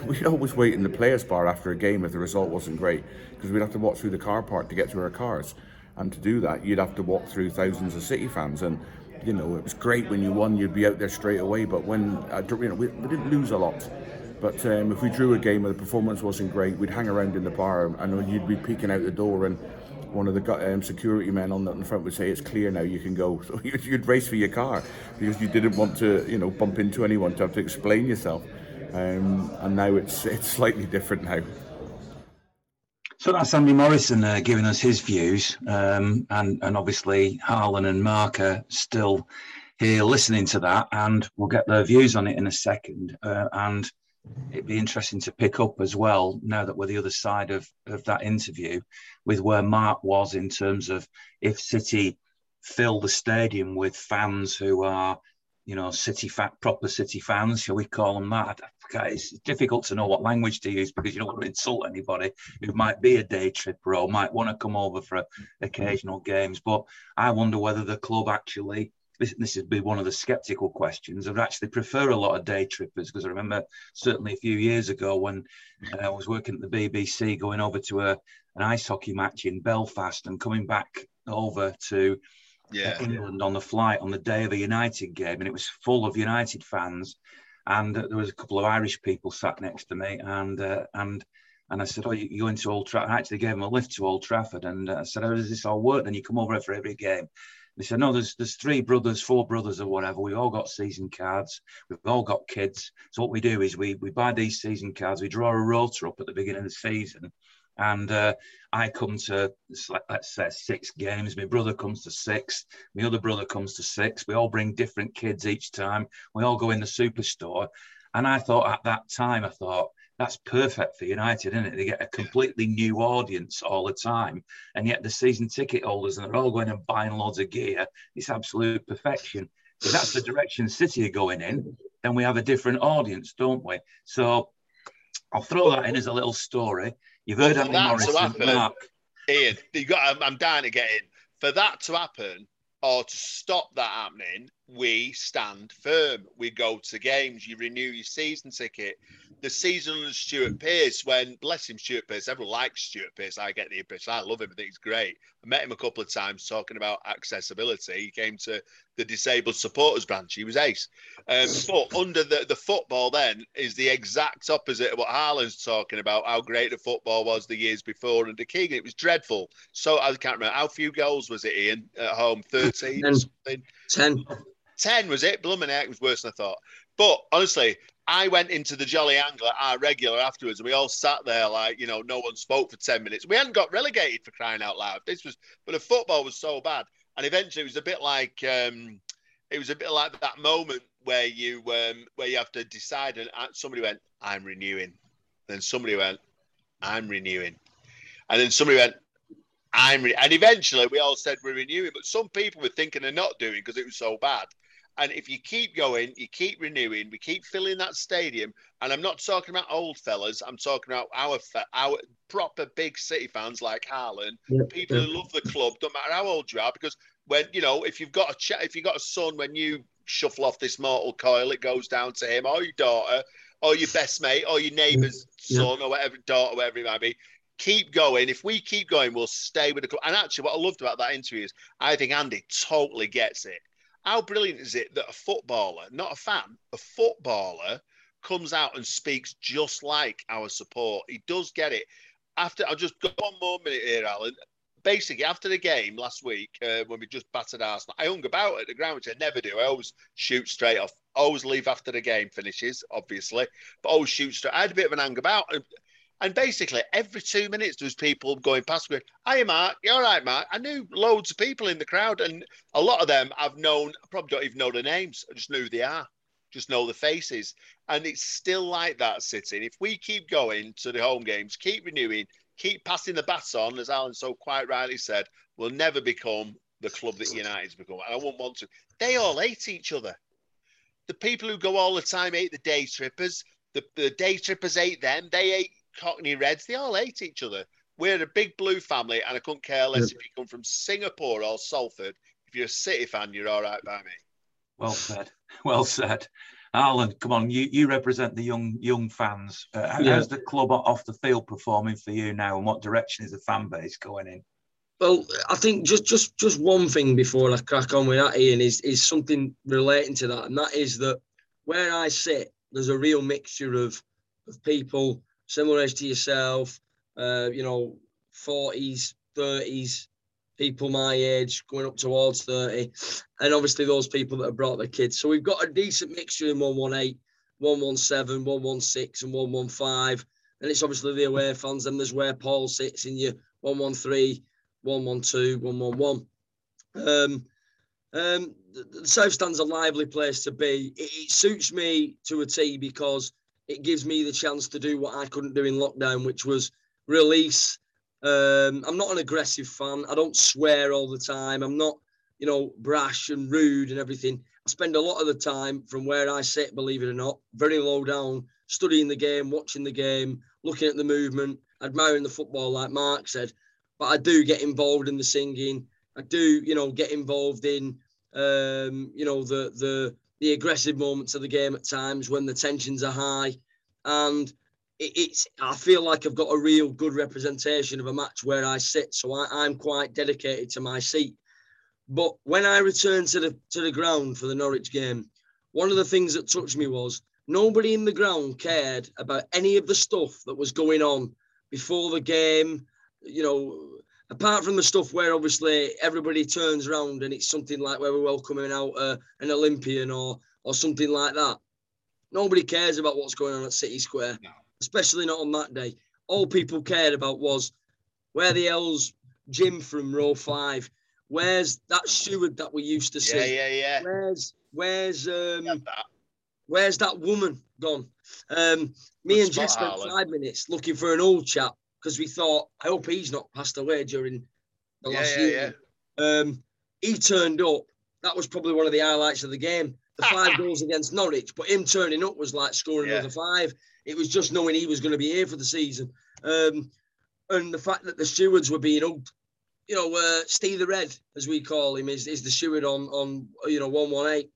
we'd always wait in the players bar after a game if the result wasn't great because we'd have to walk through the car park to get to our cars. And to do that you'd have to walk through thousands of city fans and you know it was great when you won you'd be out there straight away. But when uh, you know we, we didn't lose a lot. But um, if we drew a game where the performance wasn't great, we'd hang around in the bar and you'd be peeking out the door and one of the um, security men on the, in front would say, "It's clear now, you can go." So you'd race for your car because you didn't want to, you know, bump into anyone to have to explain yourself. Um, and now it's it's slightly different now. So that's Andy Morrison uh, giving us his views, um, and and obviously Harlan and Mark are still here listening to that, and we'll get their views on it in a second. Uh, and it'd be interesting to pick up as well now that we're the other side of, of that interview with where Mark was in terms of if City fill the stadium with fans who are, you know, City fat proper City fans, shall we call them that? It's difficult to know what language to use because you don't want to insult anybody who might be a day tripper or might want to come over for occasional games. But I wonder whether the club actually this, this would be one of the skeptical questions. I'd actually prefer a lot of day trippers because I remember certainly a few years ago when uh, I was working at the BBC, going over to a an ice hockey match in Belfast and coming back over to yeah, England yeah. on the flight on the day of a United game, and it was full of United fans, and uh, there was a couple of Irish people sat next to me, and uh, and and I said, "Oh, you, going to Old Trafford?" I actually gave them a lift to Old Trafford, and uh, I said, "How does this all work?" Then you come over for every game, They said, no, there's there's three brothers, four brothers, or whatever. We've all got season cards. We've all got kids. So what we do is we we buy these season cards. We draw a rota up at the beginning of the season, and uh, I come to let's say six games. My brother comes to six. My other brother comes to six. We all bring different kids each time. We all go in the superstore. And I thought at that time, I thought that's perfect for United, isn't it? They get a completely new audience all the time, and yet the season ticket holders and they're all going and buying loads of gear. It's absolute perfection. If that's the direction City are going in, then we have a different audience, don't we? So I'll throw that in as a little story. You've heard Andy Morrison, Mark. Ian, you got. I'm dying to get in. For that to happen, or to stop that happening, we stand firm. We go to games. You renew your season ticket the season under Stuart Pearce, when bless him, Stuart Pearce, everyone likes Stuart Pearce. I get the impression. I love him. I think he's great. I met him a couple of times talking about accessibility. He came to the disabled supporters branch. He was ace. Um, but under the, the football, then is the exact opposite of what Harlan's talking about. How great the football was the years before under Keegan. It was dreadful. So I can't remember how few goals was it, Ian, at home? Thirteen. Ten. Something? Ten. 10 was it? Blooming it was worse than I thought. But honestly, I went into the Jolly Angler, our regular afterwards, and we all sat there like, you know, no one spoke for 10 minutes. We hadn't got relegated for crying out loud. This was, but the football was so bad. And eventually it was a bit like, um, it was a bit like that moment where you, um, where you have to decide. And uh, somebody went, I'm renewing. Then somebody went, I'm renewing. And then somebody went, I'm, re-. and eventually we all said we're renewing. But some people were thinking they're not doing because it was so bad. And if you keep going, you keep renewing, we keep filling that stadium. And I'm not talking about old fellas. I'm talking about our our proper big city fans like Harlan, yeah, people yeah. who love the club, don't matter how old you are. Because when you know, if you've got a ch- if you've got a son, when you shuffle off this mortal coil, it goes down to him or your daughter or your best mate or your neighbour's yeah. son or whatever daughter, whatever it might be. Keep going. If we keep going, we'll stay with the club. And actually, what I loved about that interview is I think Andy totally gets it how brilliant is it that a footballer, not a fan, a footballer comes out and speaks just like our support? He does get it. After I'll just go one more minute here, Alan. Basically, after the game last week, uh, when we just battered Arsenal, I hung about at the ground, which I never do. I always shoot straight off. Always leave after the game finishes, obviously, but always shoot straight. I had a bit of an hang about. And basically, every two minutes, there was people going past me. Hi, Mark. You're all right, Mark? I knew loads of people in the crowd, and a lot of them I've known. I probably don't even know their names. I just know who they are, just know the faces. And it's still like that, sitting. If we keep going to the home games, keep renewing, keep passing the baton, as Alan so quite rightly said, we'll never become the club that United's become. And I wouldn't want to. They all hate each other. The people who go all the time hate the day trippers. The, the day trippers hate them. They hate Cockney Reds, they all hate each other. We're a big blue family, and I couldn't care less if you come from Singapore or Salford. If you're a City fan, you're all right by me. Well said. Well said. Alan, come on, you, you represent the young young fans. Uh, how's yeah. the club off the field performing for you now, and what direction is the fan base going in? Well, I think just just just one thing before I crack on with that, Ian, is is something relating to that, and that is that where I sit, there's a real mixture of of people similar age to yourself, uh, you know, 40s, 30s, people my age going up towards 30, and obviously those people that have brought their kids. So we've got a decent mixture in 118, 117, 116, and 115. And it's obviously the away fans, and there's where Paul sits in your 113, 112, 111. Um, um, the South Stand's a lively place to be. It, it suits me to a T because it gives me the chance to do what I couldn't do in lockdown, which was release. Um, I'm not an aggressive fan. I don't swear all the time. I'm not, you know, brash and rude and everything. I spend a lot of the time from where I sit, believe it or not, very low down, studying the game, watching the game, looking at the movement, admiring the football, like Mark said. But I do get involved in the singing. I do, you know, get involved in, um, you know, the the the aggressive moments of the game at times when the tensions are high. And it, it's I feel like I've got a real good representation of a match where I sit. So I, I'm quite dedicated to my seat. But when I returned to the to the ground for the Norwich game, one of the things that touched me was nobody in the ground cared about any of the stuff that was going on before the game. You know, apart from the stuff where obviously everybody turns around and it's something like where we're welcoming out uh, an Olympian or or something like that, nobody cares about what's going on at City Square, No. especially not on that day. All people cared about was where the hell's Jim from row five? Where's that steward that we used to see? Yeah, yeah, yeah. Where's where's um that. where's that woman gone? Um, me and Jess spent five minutes looking for an old chap because we thought, I hope he's not passed away during the Yeah, last yeah, year. Um, he turned up. That was probably one of the highlights of the game. The five goals against Norwich, but him turning up was like scoring Yeah. another five. It was just knowing he was going to be here for the season. Um, and the fact that the stewards were being hugged. You know, uh, Steve the Red, as we call him, is, is the steward on on you know one one eight.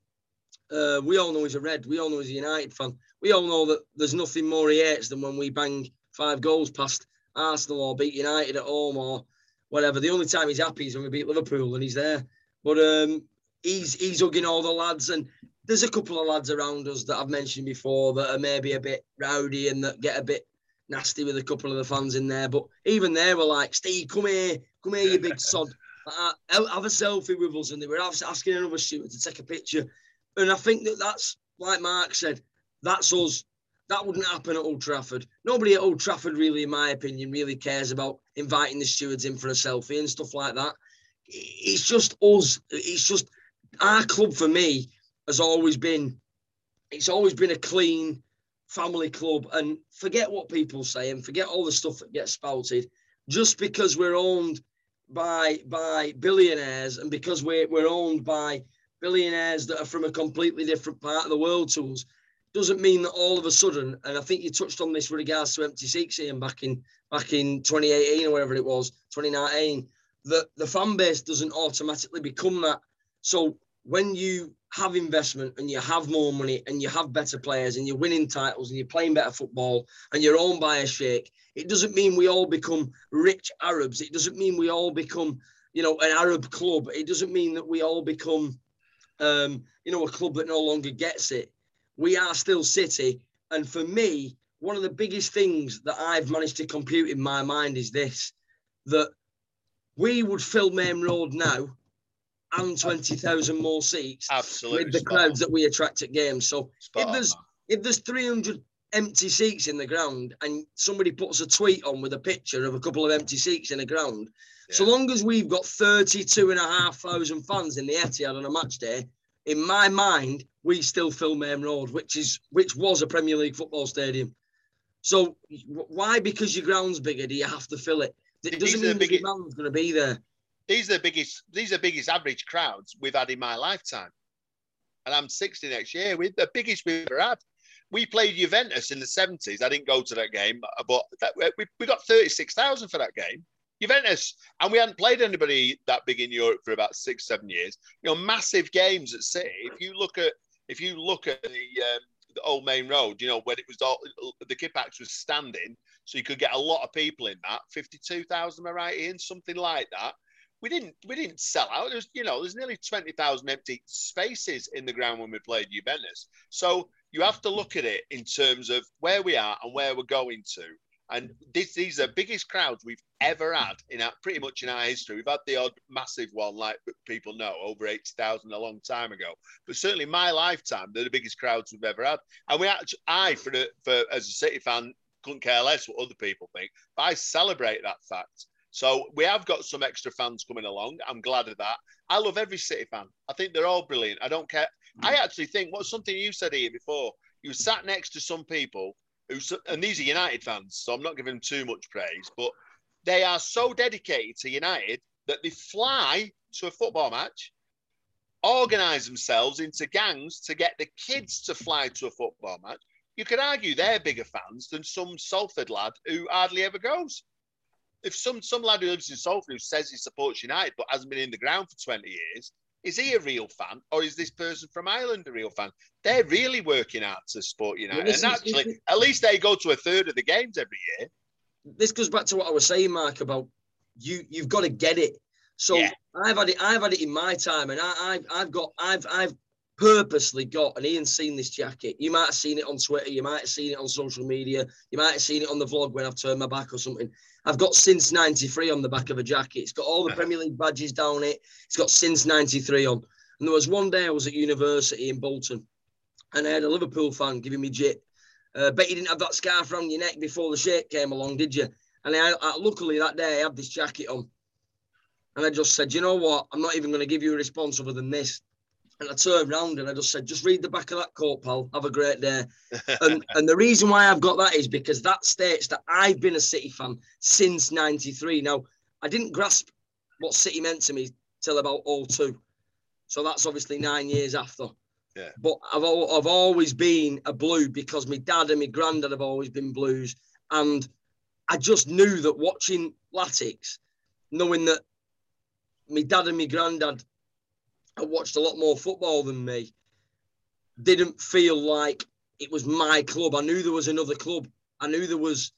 Uh, we all know he's a red. We all know he's a United fan. We all know that there's nothing more he hates than when we bang five goals past Arsenal or beat United at home or whatever. The only time he's happy is when we beat Liverpool and he's there. But um, he's he's hugging all the lads, and there's a couple of lads around us that I've mentioned before that are maybe a bit rowdy and that get a bit nasty with a couple of the fans in there. But even they were like, "Steve, come here, come here, you big sod, uh, have have a selfie with us." And they were asking another steward to take a picture. And I think that that's like Mark said, that's us. That wouldn't happen at Old Trafford. Nobody at Old Trafford, really, in my opinion, really cares about inviting the stewards in for a selfie and stuff like that. It's just us. It's just our club for me has always been. It's always been a clean family club, and forget what people say and forget all the stuff that gets spouted. Just because we're owned by by billionaires and because we're we're owned by billionaires that are from a completely different part of the world to us doesn't mean that all of a sudden, and I think you touched on this with regards to empty seats, Ian, back in back in 2018 or whatever it was, 2019, that the fan base doesn't automatically become that. So when you have investment and you have more money and you have better players and you're winning titles and you're playing better football and you're owned by a sheikh, it doesn't mean we all become rich Arabs. It doesn't mean we all become, you know, an Arab club. It doesn't mean that we all become um, you know, a club that no longer gets it. We are still City. And for me, one of the biggest things that I've managed to compute in my mind is this that we would fill Maine Road now and 20,000 more seats Absolutely. with the on. crowds that we attract at games. So Spot if there's man. if there's 300 empty seats in the ground and somebody puts a tweet on with a picture of a couple of empty seats in the ground, so long as we've got 32 and a half thousand fans in the Etihad on a match day, in my mind, we still fill Maine Road, which is which was a Premier League football stadium. So why, because your ground's bigger, do you have to fill it? It These doesn't are the mean the biggest- demand's going to be there. these are the biggest these are the biggest average crowds we've had in my lifetime. And I'm 60 next year. We're the biggest we've ever had. We played Juventus in the 70s. I didn't go to that game, but that, we, we got 36,000 for that game. Juventus, and we hadn't played anybody that big in Europe for about six, seven years. You know, massive games at City. If you look at if you look at the um, the old Maine Road, you know, when it was all the Kippax was standing, so you could get a lot of people in that. Fifty-two thousand, I right, Ian? Something like that. We didn't we didn't sell out. There's you know, there's nearly twenty thousand empty spaces in the ground when we played Juventus. So you have to look at it in terms of where we are and where we're going to. And this, these are the biggest crowds we've ever had in our, pretty much in our history. We've had the odd massive one, like people know, over 80,000 a long time ago. But certainly my lifetime, they're the biggest crowds we've ever had. And we actually, I, for, the, for as a City fan, couldn't care less what other people think, but I celebrate that fact. So we have got some extra fans coming along. I'm glad of that. I love every City fan. I think they're all brilliant. I don't care. I mm. actually think what's something you said here before. You sat next to some people who, and these are United fans, so I'm not giving them too much praise, but they are so dedicated to United that they fly to a football match, organise themselves into gangs to get the kids to fly to a football match. You could argue they're bigger fans than some Salford lad who hardly ever goes. If some some lad who lives in Salford who says he supports United but hasn't been in the ground for 20 years, is he a real fan or is this person from Ireland a real fan? They're really working hard to support United. this and is- actually, at least they go to a third of the games every year. this goes back to what I was saying, Mark, about you. You've got to get it. So Yeah. I've had it. I've had it in my time, and I, I've I've got I've I've purposely got, and Ian's seen this jacket. You might have seen it on Twitter, you might have seen it on social media, you might have seen it on the vlog when I've turned my back or something. I've got since 93 on the back of a jacket. It's got all the Premier League badges down it. It's got since 93 on. And there was one day I was at university in Bolton and I had a Liverpool fan giving me jit. Uh, bet you didn't have that scarf around your neck before the shirt came along, did you? And I, I, luckily that day I had this jacket on. And I just said, you know what? I'm not even going to give you a response other than this. And I turned around and I just said, just read the back of that coat, pal. Have a great day. and, and the reason why I've got that is because that states that I've been a City fan since 93. Now, I didn't grasp what City meant to me till about 02. So that's obviously nine years after. Yeah. But I've, I've always been a blue because my dad and my granddad have always been blues. And I just knew that watching Latics, knowing that my dad and my granddad had watched a lot more football than me, didn't feel like it was my club. I knew there was another club. I knew there was,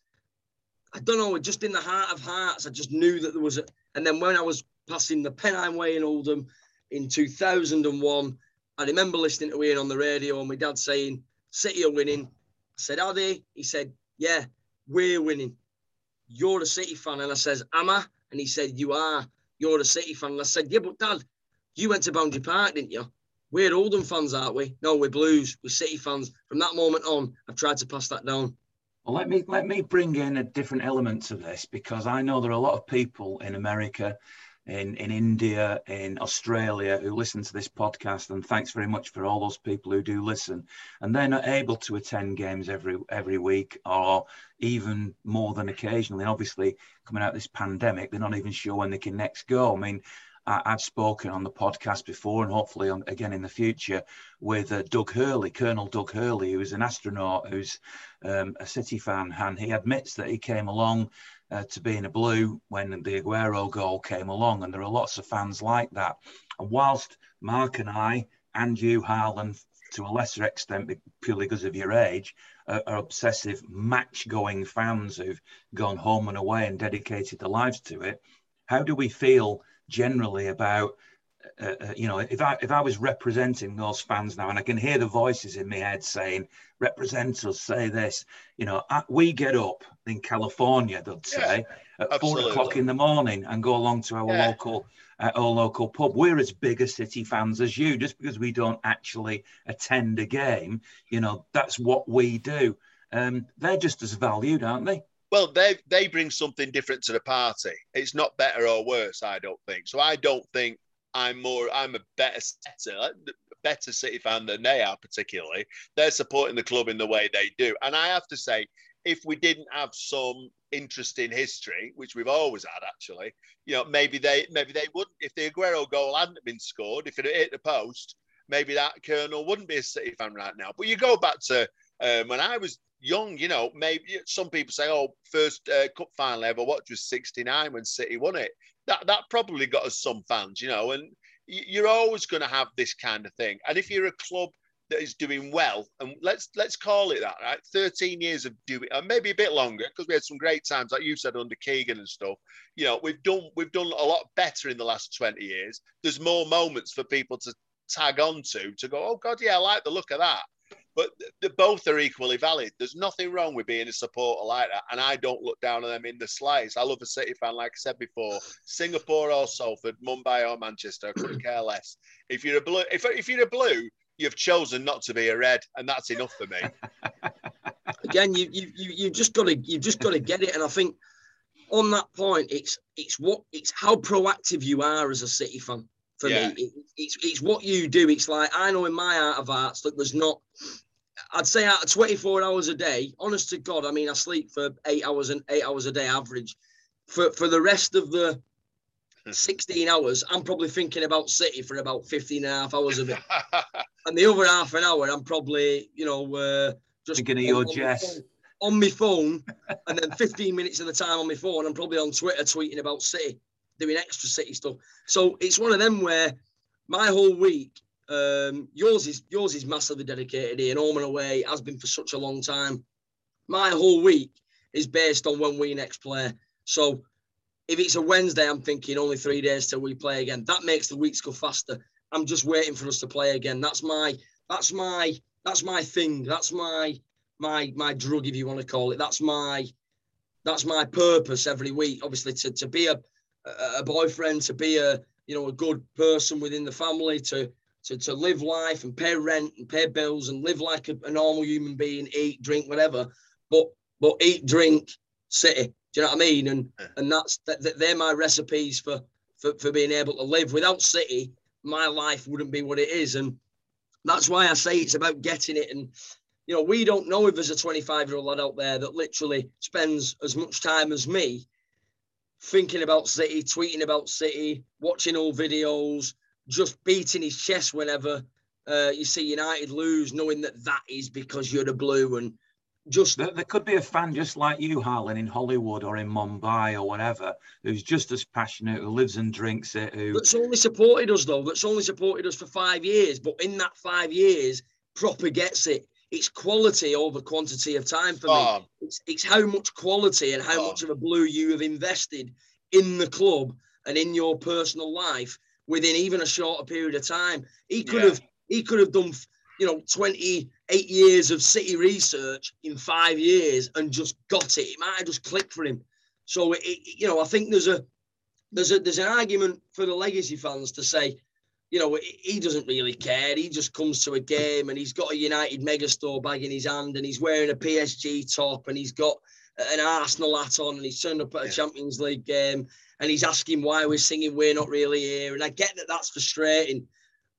I don't know, just in the heart of hearts, I just knew that there was a, and then when I was passing the Pennine Way in Oldham in 2001, I remember listening to Ian on the radio and my dad saying, City are winning. I said, Are they? He said, Yeah, we're winning. You're a City fan. And I says, Am I? And he said, You are. You're a City fan. And I said, Yeah, but Dad, you went to Boundary Park, didn't you? We're Oldham fans, aren't we? No, we're Blues. We're City fans. From that moment on, I've tried to pass that down. Well, let me let me bring in a different element to this because I know there are a lot of people in America, in in India, in Australia who listen to this podcast, and thanks very much for all those people who do listen. And they're not able to attend games every every week, or even more than occasionally. And obviously, coming out of this pandemic, they're not even sure when they can next go. I mean, I, have spoken on the podcast before, and hopefully on, again in the future, with uh, Doug Hurley, Colonel Doug Hurley, who is an astronaut, who's um, a City fan, and he admits that he came along uh, to being a blue when the Aguero goal came along, and there are lots of fans like that. And whilst Mark and I and you, Harlan, to a lesser extent, purely because of your age, are, are obsessive match-going fans who've gone home and away and dedicated their lives to it. How do we feel? Generally about uh, uh, you know, if I if I was representing those fans now, and I can hear the voices in my head saying, "Represent us," say this, you know, we get up in California, they'd say, yeah, at absolutely. four o'clock in the morning and go along to our yeah. local uh, our local pub. We're as big a City fans as you, just because we don't actually attend a game. You know, that's what we do. Um, they're just as valued, aren't they? Well, they they bring something different to the party. It's not better or worse, I don't think. So I don't think I'm more. I'm a better setter, better City fan than they are. Particularly, they're supporting the club in the way they do. And I have to say, if we didn't have some interesting history, which we've always had, actually, you know, maybe they maybe they wouldn't. If the Aguero goal hadn't been scored, if it had hit the post, maybe that Colonel wouldn't be a City fan right now. But you go back to um, when I was young, you know, maybe some people say, oh, first uh, cup final ever watched was 69 when City won it. That, that probably got us some fans, you know, and you're always going to have this kind of thing. And if you're a club that is doing well, and let's let's call it that, right? 13 years of doing, and maybe a bit longer, because we had some great times, like you said, under Keegan and stuff. You know, we've done we've done a lot better in the last 20 years. There's more moments for people to tag on to to go, oh God, yeah, I like the look of that but both are equally valid. There's nothing wrong with being a supporter like that, and I don't look down on them in the slightest. I love a City fan, like I said before, Singapore or Salford, Mumbai or Manchester. I couldn't care less. If you're a blue, if, if you're a blue, you've chosen not to be a red, and that's enough for me. Again, you you you just got to you just got to get it, and I think on that point, it's it's what it's how proactive you are as a City fan for yeah. me. It, it's it's what you do. It's like I know in my art of arts that there's not. I'd say out of 24 hours a day, honest to God, I mean, I sleep for eight hours and eight hours a day average. For for the rest of the 16 hours, I'm probably thinking about City for about 15 and a half hours of it. and the other half an hour, I'm probably, you know, uh, just thinking of your Jess. On my phone, and then 15 minutes of the time on my phone, I'm probably on Twitter tweeting about City doing extra city stuff. So it's one of them where my whole week, um, yours is yours is massively dedicated here, home and away has been for such a long time. My whole week is based on when we next play. So if it's a Wednesday, I'm thinking only three days till we play again. That makes the weeks go faster. I'm just waiting for us to play again. That's my that's my that's my thing. That's my my my drug, if you want to call it. That's my that's my purpose every week. Obviously, to, to be a a boyfriend, to be a you know a good person within the family, to to, to live life and pay rent and pay bills and live like a, a normal human being, eat, drink, whatever. But but eat, drink, city. Do you know what I mean? And and that's that, they're my recipes for, for for being able to live. Without city, my life wouldn't be what it is. And that's why I say it's about getting it. And you know, we don't know if there's a 25 year old lad out there that literally spends as much time as me thinking about City, tweeting about City, watching old videos, just beating his chest whenever uh, you see United lose, knowing that that is because you're the blue and just there, there, could be a fan just like you, Harlan, in Hollywood or in Mumbai or whatever, who's just as passionate, who lives and drinks it. Who that's only supported us though. That's only supported us for five years, but in that five years, proper gets it. It's quality over quantity of time for oh. me. It's, it's how much quality and how oh. much of a blue you have invested in the club and in your personal life within even a shorter period of time. He could yeah. have he could have done you know 28 years of city research in five years and just got it. It might have just clicked for him. So it, you know I think there's a there's a there's an argument for the legacy fans to say you know, he doesn't really care. He just comes to a game and he's got a United megastore bag in his hand and he's wearing a PSG top and he's got an Arsenal hat on and he's turned up at a Champions League game and he's asking why we're singing We're Not Really Here. And I get that that's frustrating,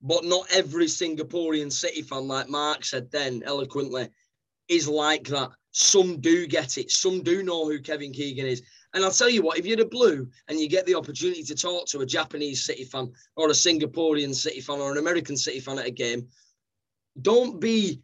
but not every Singaporean City fan, like Mark said then eloquently, is like that. Some do get it. Some do know who Kevin Keegan is. And I'll tell you what, if you're a blue and you get the opportunity to talk to a Japanese City fan or a Singaporean City fan or an American City fan at a game, don't be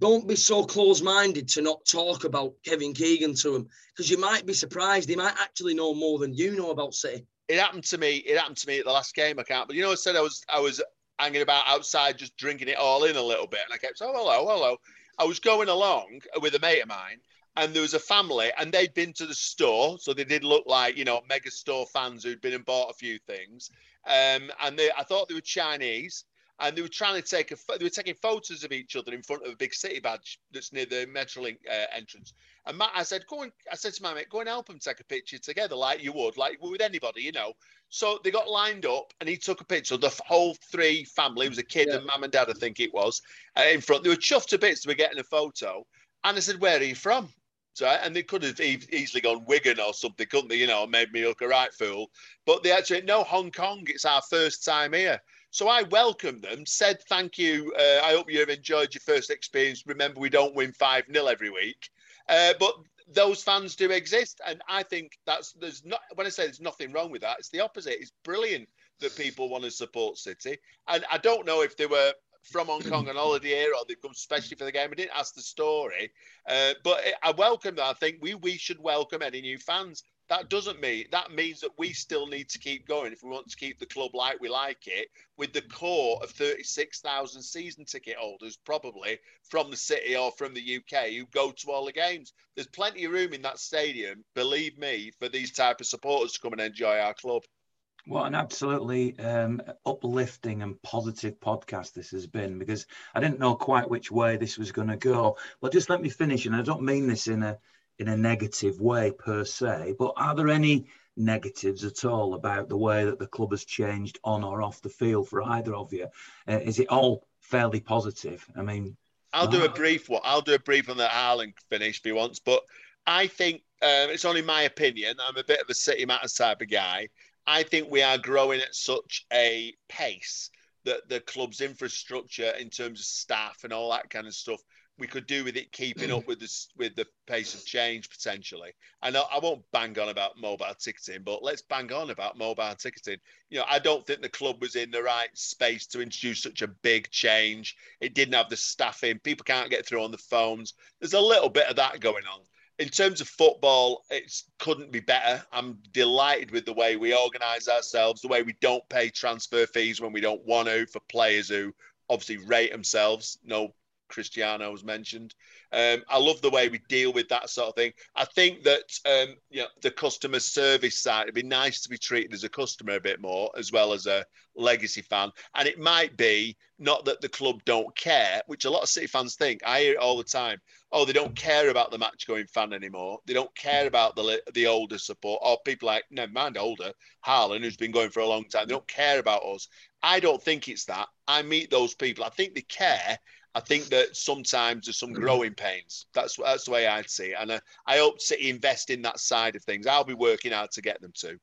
don't be so close-minded to not talk about Kevin Keegan to him because you might be surprised. He might actually know more than you know about City. It happened to me. It happened to me at the last game. I can't. But you know, I said I was I was hanging about outside, just drinking it all in a little bit, and I kept saying, oh, "Hello, hello." I was going along with a mate of mine, and there was a family and they'd been to the store so they did look like you know mega store fans who'd been and bought a few things. Um, and they i thought they were chinese and they were trying to take a they were taking photos of each other in front of a big city badge that's near the metrolink uh, entrance. And Matt, i said go and i said to my mate go and help them take a picture together like you would like with anybody you know. So they got lined up and he took a picture. Of the whole three family it was a kid yeah. and mum and dad i think it was uh, in front. They were chuffed to bits they were getting a photo. And I said, Where are you from? Right? And they could have easily gone Wigan or something, couldn't they? You know, made me look a right fool. But they actually, no, Hong Kong, it's our first time here. So I welcomed them, said thank you. Uh, I hope you've enjoyed your first experience. Remember, we don't win 5 0 every week. Uh, but those fans do exist. And I think that's, there's not, when I say there's nothing wrong with that, it's the opposite. It's brilliant that people want to support City. And I don't know if they were from Hong Kong on holiday here, or they've come especially for the game. I didn't ask the story, uh, but I welcome that. I think we we should welcome any new fans. That doesn't mean that means that we still need to keep going if we want to keep the club like we like it, with the core of 36,000 season ticket holders, probably from the city or from the UK, who go to all the games. There's plenty of room in that stadium, believe me, for these type of supporters to come and enjoy our club. What an absolutely um, uplifting and positive podcast this has been because I didn't know quite which way this was going to go. But just let me finish, and I don't mean this in a in a negative way per se. But are there any negatives at all about the way that the club has changed on or off the field for either of you? Uh, is it all fairly positive? I mean, I'll do a brief one. I'll do a brief on the Harlan finish if he wants, but I think um, it's only my opinion. I'm a bit of a City Matters type of guy. I think we are growing at such a pace that the club's infrastructure in terms of staff and all that kind of stuff we could do with it keeping up with this with the pace of change potentially. I know I won't bang on about mobile ticketing, but let's bang on about mobile ticketing. You know, I don't think the club was in the right space to introduce such a big change. It didn't have the staffing. People can't get through on the phones. There's a little bit of that going on in terms of football, it couldn't be better. I'm delighted with the way we organise ourselves, the way we don't pay transfer fees when we don't want to for players who obviously rate themselves. No Cristiano was mentioned. Um, I love the way we deal with that sort of thing. I think that um, you know the customer service side. It'd be nice to be treated as a customer a bit more, as well as a legacy fan. And it might be not that the club don't care, which a lot of City fans think. I hear it all the time. Oh, they don't care about the match going fan anymore. They don't care about the the older support or people like never mind older Harlan, who's been going for a long time. They don't care about us. I don't think it's that. I meet those people. I think they care I think that sometimes there's some growing pains. That's that's the way I'd see it. And uh, I hope City invest in that side of things. I'll be working hard to get them to.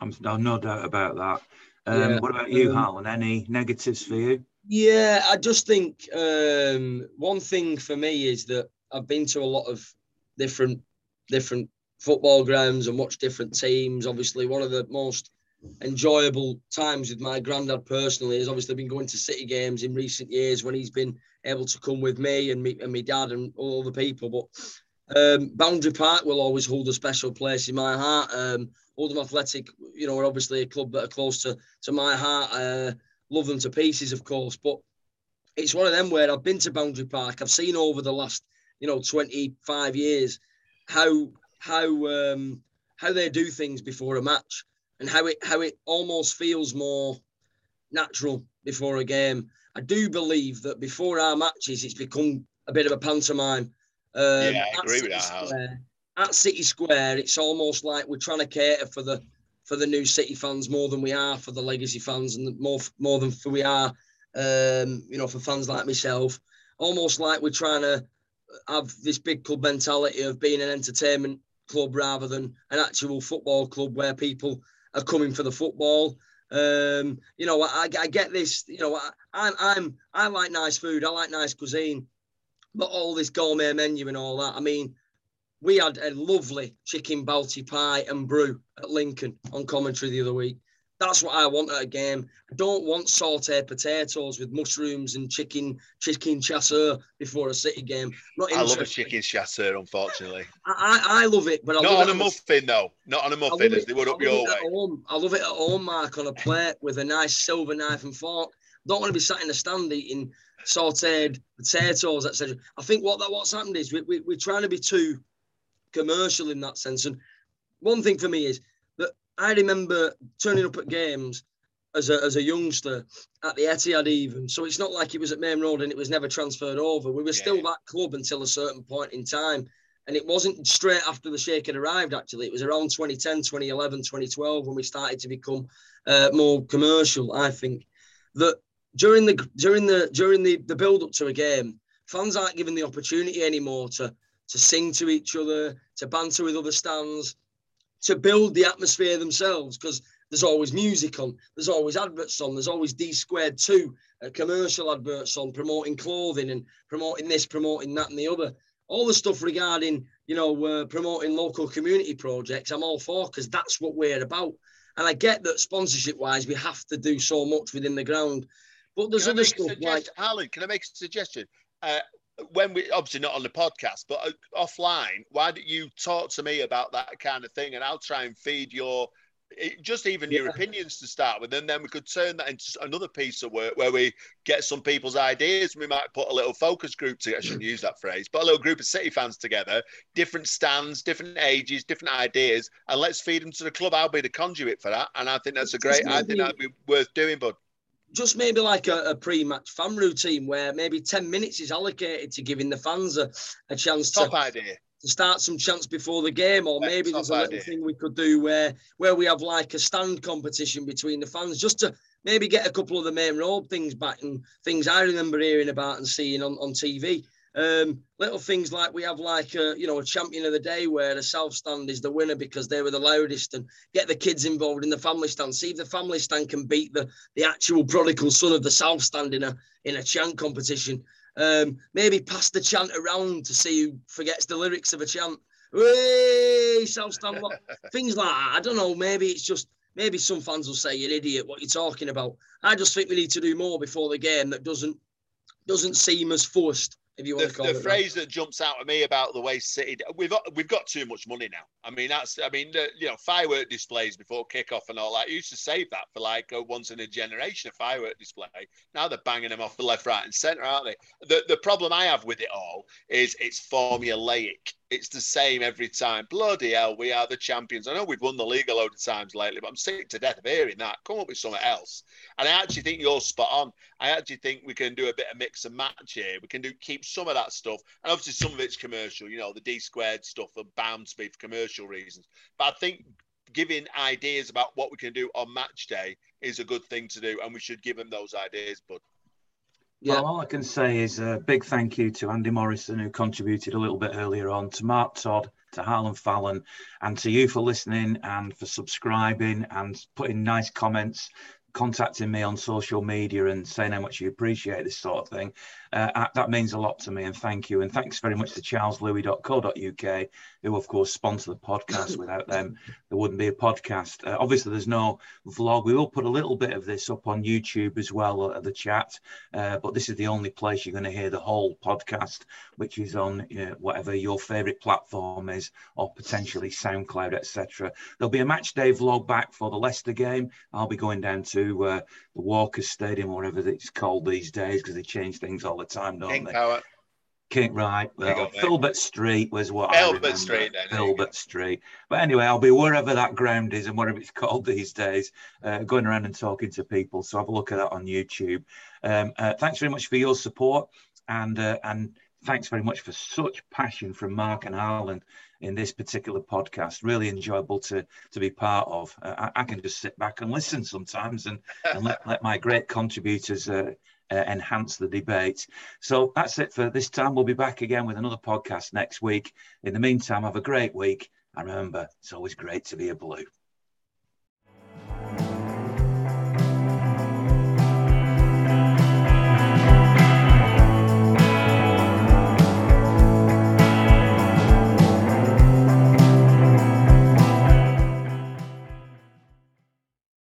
I'm no, no doubt about that. Um, yeah. What about you, um, Harlan? Any negatives for you? Yeah, I just think um, one thing for me is that I've been to a lot of different different football grounds and watched different teams. Obviously, one of the most enjoyable times with my granddad personally has obviously been going to city games in recent years when he's been able to come with me and me and my dad and all the people. But um, Boundary Park will always hold a special place in my heart. Um, Oldham Athletic, you know, are obviously a club that are close to, to my heart. Uh, love them to pieces, of course, but it's one of them where I've been to Boundary Park. I've seen over the last, you know, 25 years how how um, how they do things before a match and how it how it almost feels more natural before a game. I do believe that before our matches, it's become a bit of a pantomime. Um, yeah, I agree with that. Square, at City Square, it's almost like we're trying to cater for the for the new City fans more than we are for the legacy fans, and more more than for we are, um, you know, for fans like myself. Almost like we're trying to have this big club mentality of being an entertainment club rather than an actual football club where people are coming for the football. Um, you know, I, I get this. You know, I, I'm I'm I like nice food. I like nice cuisine, but all this gourmet menu and all that. I mean, we had a lovely chicken balti pie and brew at Lincoln on commentary the other week. That's what I want at a game. I don't want sauteed potatoes with mushrooms and chicken chicken chasseur before a City game. Not I love a chicken chasseur, unfortunately. I, I, I love it, but I not on a muffin though. Not on a muffin as they would up your way. Home. I love it at home, Mark, on a plate with a nice silver knife and fork. Don't want to be sat in the stand eating sauteed potatoes, etc. I think what that what's happened is we, we, we're trying to be too commercial in that sense. And one thing for me is I remember turning up at games as a, as a youngster at the Etihad even. So it's not like it was at Maine Road and it was never transferred over. We were yeah. still that club until a certain point in time. And it wasn't straight after the Sheikh had arrived, actually. It was around 2010, 2011, 2012 when we started to become uh, more commercial, I think. That during the during the during the, the build up to a game, fans aren't given the opportunity anymore to to sing to each other, to banter with other stands to build the atmosphere themselves because there's always music on, there's always adverts on, there's always Dsquared2 uh, commercial adverts on promoting clothing and promoting this, promoting that, and the other. All the stuff regarding, you know, uh, promoting local community projects, I'm all for because that's what we're about. And I get that sponsorship wise, we have to do so much within the ground. But there's can other stuff like. Alan, can I make a suggestion? Uh, when we obviously not on the podcast, but uh, offline, why don't you talk to me about that kind of thing, and I'll try and feed your just even yeah. your opinions to start with, and then we could turn that into another piece of work where we get some people's ideas. We might put a little focus group together. I shouldn't use that phrase, but a little group of City fans together, different stands, different ages, different ideas, and let's feed them to the club. I'll be the conduit for that, and I think that's a great. I think that'd be worth doing, bud just maybe like a, a, pre-match fan routine where maybe 10 minutes is allocated to giving the fans a, a chance top to, idea. to start some chants before the game or maybe there's a little idea. thing we could do where where we have like a stand competition between the fans just to maybe get a couple of the Maine Road things back and things I remember hearing about and seeing on, on TV um, little things like we have like a, you know a champion of the day where the south stand is the winner because they were the loudest and get the kids involved in the family stand. See if the family stand can beat the the actual prodigal son of the south stand in a in a chant competition. Um, maybe pass the chant around to see who forgets the lyrics of a chant. Hey, south stand, things like that. I don't know. Maybe it's just maybe some fans will say you're an idiot. What you're talking about? I just think we need to do more before the game that doesn't doesn't seem as forced if you want the, to call the it that. phrase that jumps out at me about the way City we've we've got too much money now. I mean that's I mean the, you know firework displays before kickoff and all that. You used to save that for like a once in a generation a firework display. Now they're banging them off the left, right, and centre, aren't they? The the problem I have with it all is it's formulaic. It's the same every time. Bloody hell, we are the champions. I know we've won the league a load of times lately, but I'm sick to death of hearing that. Come up with something else. And I actually think you're spot on. I actually think we can do a bit of mix and match here. We can do keep some of that stuff, and obviously some of it's commercial. You know, the Dsquared stuff are bound to be for commercial reasons. But I think giving ideas about what we can do on match day is a good thing to do, and we should give them those ideas. But Yeah. Well, all I can say is a big thank you to Andy Morrison, who contributed a little bit earlier on, to Mark Todd, to Harlan Fallon, and to you for listening and for subscribing and putting nice comments, contacting me on social media and saying how much you appreciate this sort of thing. Uh, uh, that means a lot to me, and thank you. And thanks very much to charleslouis.co.uk, who, of course, sponsor the podcast. Without them, there wouldn't be a podcast. Uh, obviously, there's no vlog. We will put a little bit of this up on YouTube as well at the chat, uh, but this is the only place you're going to hear the whole podcast, which is on uh, whatever your favourite platform is, or potentially SoundCloud, etc. There'll be a match day vlog back for the Leicester game. I'll be going down to uh, the Walker Stadium, or whatever it's called these days, because they change things all the time, don't King they? Power. King, right. Well. Filbert Street was what Filbert I remember. Street, then, there you go. Filbert Street. But anyway, I'll be wherever that ground is and whatever it's called these days, uh, going around and talking to people. So have a look at that on YouTube. Um, uh, thanks very much for your support and uh, and thanks very much for such passion from Mark and Harlan in this particular podcast. Really enjoyable to to be part of. Uh, I, I can just sit back and listen sometimes and, and let, let my great contributors uh, uh, enhance the debate. So that's it for this time. We'll be back again with another podcast next week. In the meantime, have a great week. And remember, it's always great to be a blue.